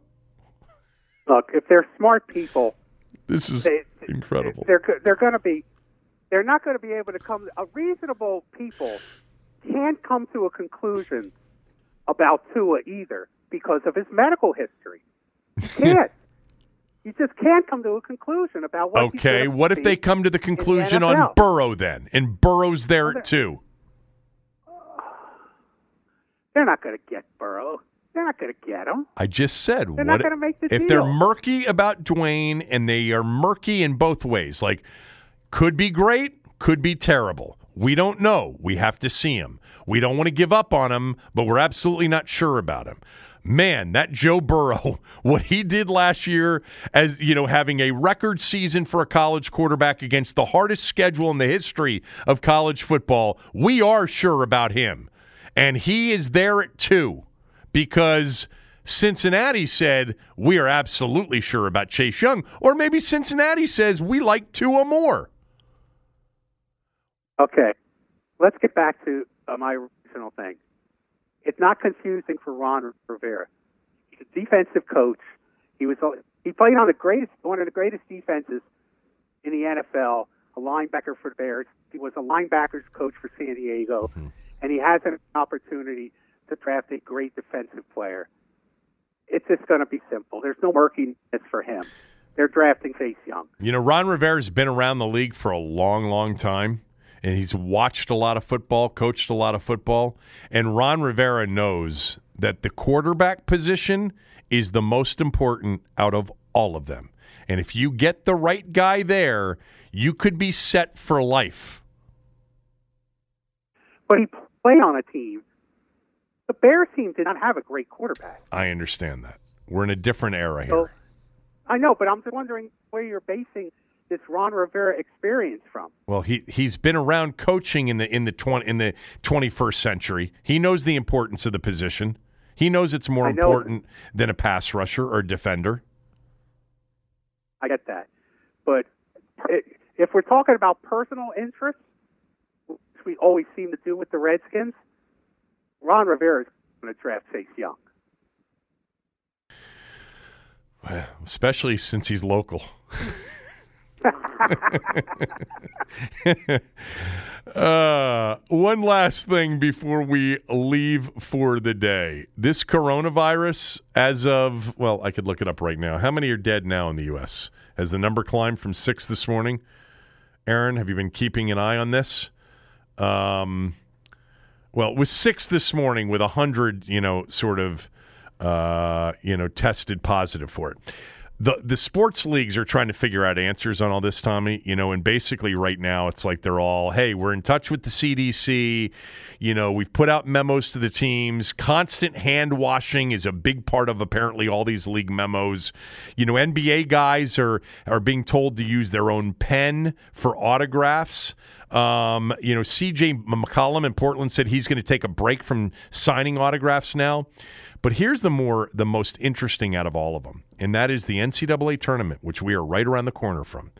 Look, if they're smart people, This is they, incredible. They're they're going to be they're not going to be able to come. A reasonable people can't come to a conclusion about Tua either because of his medical history. You can't. you just can't come to a conclusion about what. Okay, what if they come to the conclusion on? Burrow then? And Burrow's there Well, too. They're not going to get Burrow. They're not going to get him. I just said They're what not gonna make the if they're murky about Dwayne and they are murky in both ways. Like could be great, could be terrible. We don't know. We have to see him. We don't want to give up on him, but we're absolutely not sure about him. Man, that Joe Burrow, what he did last year as, you know, having a record season for a college quarterback against the hardest schedule in the history of college football, we are sure about him. And he is there at 2 because Cincinnati said we are absolutely sure about Chase Young, or maybe Cincinnati says we like Tua more. Okay, let's get back to uh, my original thing. It's not confusing for Ron Rivera. He's a defensive coach. He was he played on the greatest one of the greatest defenses in the NFL, a linebacker for the Bears. He was a linebackers coach for San Diego, and he has an opportunity to draft a great defensive player. It's just going to be simple. There's no murkiness for him. They're drafting Chase Young. You know, Ron Rivera's been around the league for a long, long time, and he's watched a lot of football, coached a lot of football, and Ron Rivera knows that the quarterback position is the most important out of all of them. And if you get the right guy there, you could be set for life. But he played on a team. The Bears team did not have a great quarterback. I understand that. We're in a different era here. So I know, but I'm just wondering where you're basing this Ron Rivera experience from. Well, he he's been around coaching in the in the twenty in the twenty first century. He knows the importance of the position. He knows it's more know. important than a pass rusher or defender. I get that, but if we're talking about personal interests, which we always seem to do with the Redskins, Ron Rivera is going to draft Chase Young. Especially since he's local. uh, one last thing before we leave for the day. This coronavirus, as of, well, I could look it up right now. How many are dead now in the U.S.? Has the number climbed from six this morning? Aaron, have you been keeping an eye on this? Um, well, was six this morning with a hundred, you know, sort of, uh, you know, tested positive for it. The the sports leagues are trying to figure out answers on all this, Tommy. You know, and basically right now it's like they're all, hey, we're in touch with the CDC. You know, we've put out memos to the teams. Constant hand washing is a big part of apparently all these league memos. You know, NBA guys are are being told to use their own pen for autographs. Um, you know, CJ McCollum in Portland said he's going to take a break from signing autographs now. But here's the more the most interesting out of all of them, and that is the NCAA tournament, which we are right around the corner from.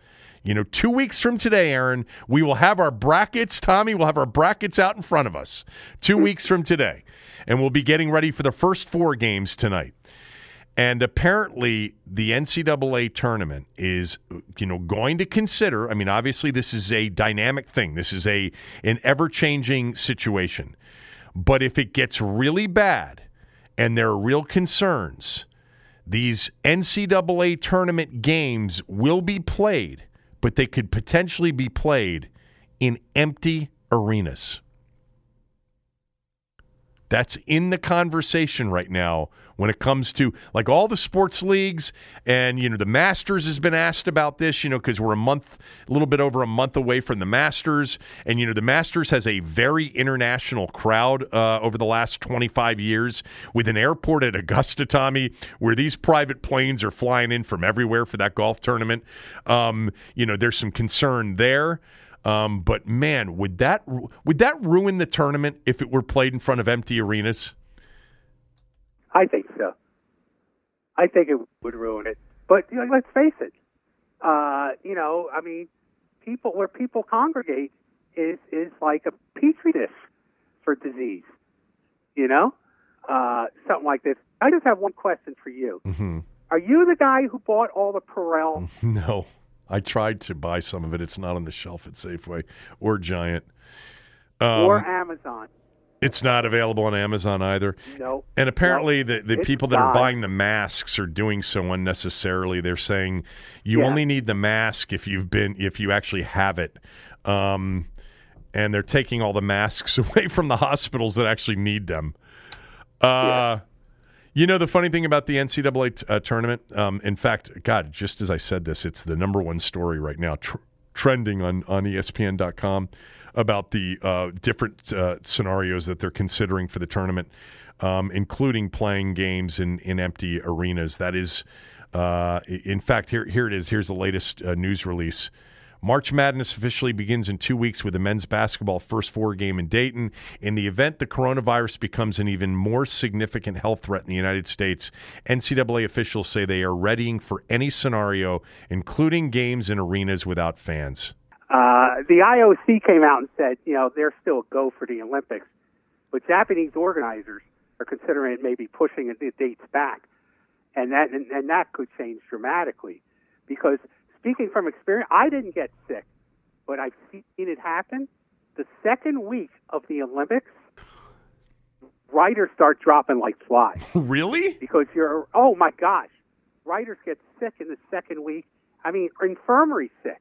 You know, two weeks from today, Aaron, we will have our brackets. Tommy will have our brackets out in front of us. Two weeks from today, and we'll be getting ready for the first four games tonight. And apparently, the NCAA tournament is, you know, going to consider. I mean, obviously, this is a dynamic thing. This is a an ever changing situation. But if it gets really bad, and there are real concerns, these NCAA tournament games will be played, but they could potentially be played in empty arenas. That's in the conversation right now when it comes to like all the sports leagues and you know the Masters has been asked about this, you know, because we're a month, a little bit over a month away from the Masters, and you know the Masters has a very international crowd uh, over the last 25 years with an airport at Augusta, Tommy, where these private planes are flying in from everywhere for that golf tournament. Um, you know, there's some concern there. Um, but man, would that would that ruin the tournament if it were played in front of empty arenas? I think so. I think it would ruin it. But you know, let's face it. Uh, you know, I mean, people where people congregate is is like a petri dish for disease. You know, uh, something like this. I just have one question for you. Mm-hmm. Are you the guy who bought all the Purell? No, I tried to buy some of it. It's not on the shelf at Safeway or Giant. Um, or Amazon. It's not available on Amazon either. No. And apparently, the, the people that are buying the masks are doing so unnecessarily. They're saying you Yeah. only need the mask if you've been if you actually have it. Um, and they're taking all the masks away from the hospitals that actually need them. Uh, Yeah. You know the funny thing about the NCAA t- uh, tournament. Um, in fact, God, just as I said this, it's the number one story right now, tr- trending on on ESPN.com about the uh, different uh, scenarios that they're considering for the tournament, um, including playing games in in empty arenas. That is, uh, in fact, here here it is. Here's the latest uh, news release. March Madness officially begins in two weeks with the men's basketball first four game in Dayton. In the event the coronavirus becomes an even more significant health threat in the United States, NCAA officials say they are readying for any scenario, including games in arenas without fans. Uh, the IOC came out and said, you know, they're still a go for the Olympics, but Japanese organizers are considering maybe pushing the dates back, and that and, and that could change dramatically, because speaking from experience, I didn't get sick, but I've seen it happen. The second week of the Olympics, writers start dropping like flies Really? because you're oh my gosh, writers get sick in the second week. I mean, infirmary sick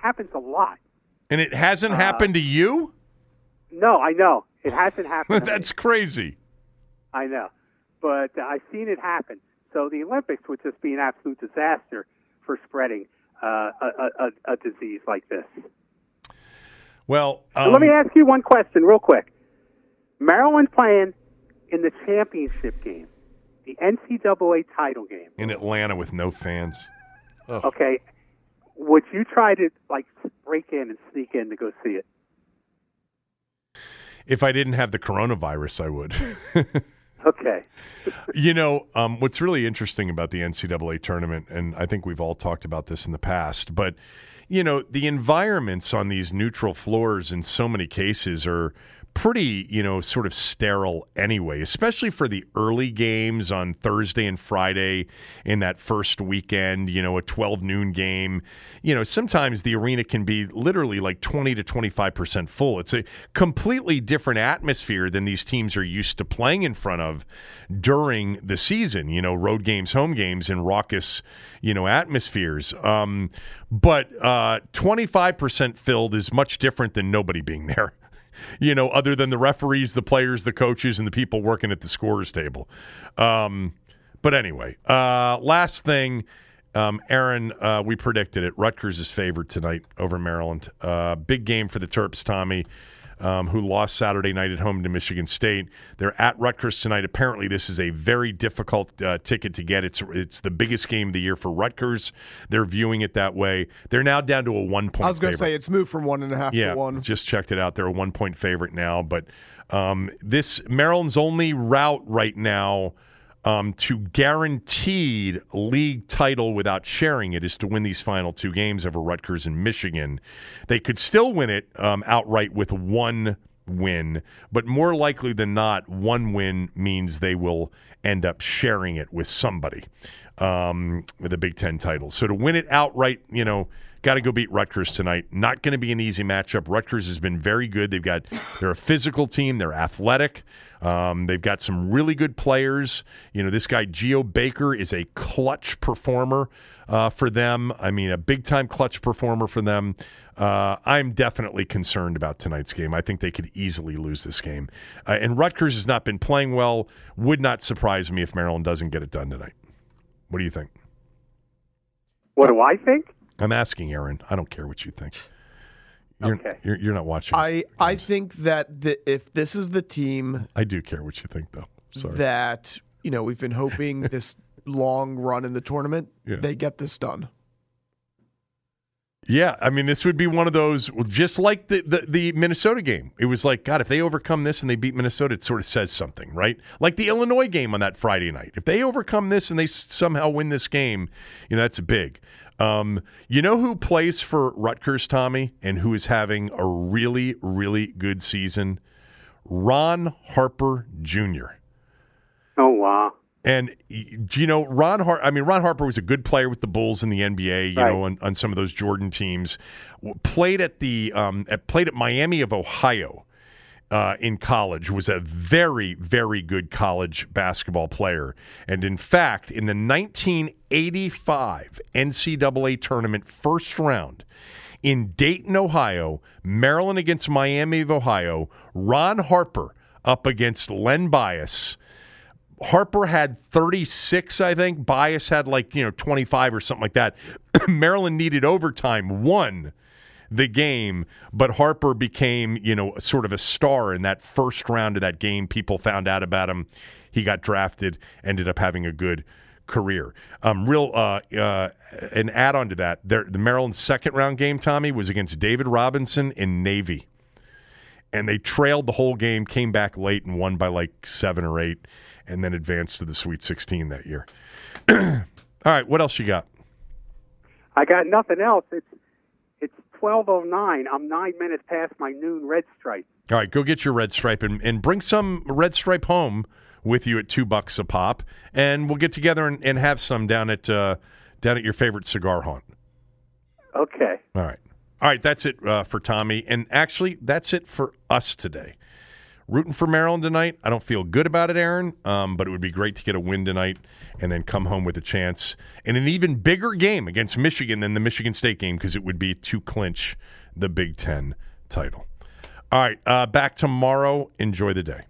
happens a lot. And it hasn't happened to you? No, I know it hasn't happened. That's crazy. I know, but uh, I've seen it happen. So the Olympics would just be an absolute disaster for spreading uh, a, a, a- disease like this. Well, um, let me ask you one question, real quick. Maryland playing in the championship game, the NCAA title game. in Atlanta with no fans. Okay, would you try to like break in and sneak in to go see it? If I didn't have the coronavirus, I would. Okay. you know, um, what's really interesting about the NCAA tournament, and I think we've all talked about this in the past, but you know, the environments on these neutral floors in so many cases are pretty, you know, sort of sterile anyway, especially for the early games on Thursday and Friday in that first weekend, you know, a 12 noon game. You know, sometimes the arena can be literally like 20 to 25% full. It's a completely different atmosphere than these teams are used to playing in front of during the season, you know, road games, home games, in raucous, you know, atmospheres. Um, but uh, 25% filled is much different than nobody being there you know, other than the referees, the players, the coaches, and the people working at the scorers table. Um, but anyway, uh, last thing, um, Aaron, uh, we predicted it. Rutgers is favored tonight over Maryland. Uh, big game for the Terps, Tommy um, who lost Saturday night at home to Michigan State. They're at Rutgers tonight. Apparently, this is a very difficult uh, ticket to get. It's it's the biggest game of the year for Rutgers. They're viewing it that way. They're now down to a one point. I was going to say it's moved from one and a half yeah, to one. Just checked it out. They're a one point favorite now, but um, this Maryland's only route right now um, to guaranteed league title without sharing it is to win these final two games over Rutgers and Michigan. They could still win it um, outright with one win, but more likely than not, one win means they will end up sharing it with somebody um, with a Big Ten title. So to win it outright, you know, got to go beat Rutgers tonight. Not going to be an easy matchup. Rutgers has been very good. They've got they're a physical team. They're athletic. Um, they've got some really good players. You know, this guy Geo Baker is a clutch performer uh, for them. I mean, a big time clutch performer for them. Uh, I'm definitely concerned about tonight's game. I think they could easily lose this game. Uh, and Rutgers has not been playing well. Would not surprise me if Maryland doesn't get it done tonight. What do you think? What do I think? I'm asking Aaron. I don't care what you think. You're, okay. You're, you're not watching. I, I think that the, if this is the team. I do care what you think, though. Sorry. That, you know, we've been hoping this long run in the tournament, yeah. they get this done. Yeah, I mean, this would be one of those, just like the, the, the, Minnesota game. It was like, God, if they overcome this and they beat Minnesota, it sort of says something, right? Like the Illinois game on that Friday night. If they overcome this and they somehow win this game, you know, that's big. Um, you know who plays for Rutgers, Tommy, and who is having a really, really good season? Ron Harper Jr. Oh wow! And do you know Ron Harper? I mean, Ron Harper was a good player with the Bulls in the NBA. You right. know, on, on, some of those Jordan teams. Played at the um, at, played at Miami of Ohio uh, in college, was a very, very good college basketball player. And in fact, in the 1985 NCAA tournament first round in Dayton, Ohio, Maryland against Miami of Ohio, Ron Harper up against Len Bias. Harper had 36, I think. Bias had like, you know, 25 or something like that. Maryland needed overtime, one the game, but Harper became, you know, sort of a star in that first round of that game. People found out about him. He got drafted, ended up having a good career. Um, real uh, uh, an add on to that, there, the Maryland second round game, Tommy, was against David Robinson in Navy. And they trailed the whole game, came back late and won by like seven or eight, and then advanced to the Sweet 16 that year. All right, what else you got? I got nothing else. It's 12.09. I'm nine minutes past my noon red stripe. All right, go get your red stripe and, and bring some red stripe home with you at two bucks a pop, and we'll get together and, and have some down at uh, down at your favorite cigar haunt. Okay. All right. All right, that's it uh, for Tommy. And actually, that's it for us today rooting for Maryland tonight. I don't feel good about it, Aaron, um, but it would be great to get a win tonight and then come home with a chance in an even bigger game against Michigan than the Michigan State game because it would be to clinch the Big Ten title. All right, uh, back tomorrow. Enjoy the day.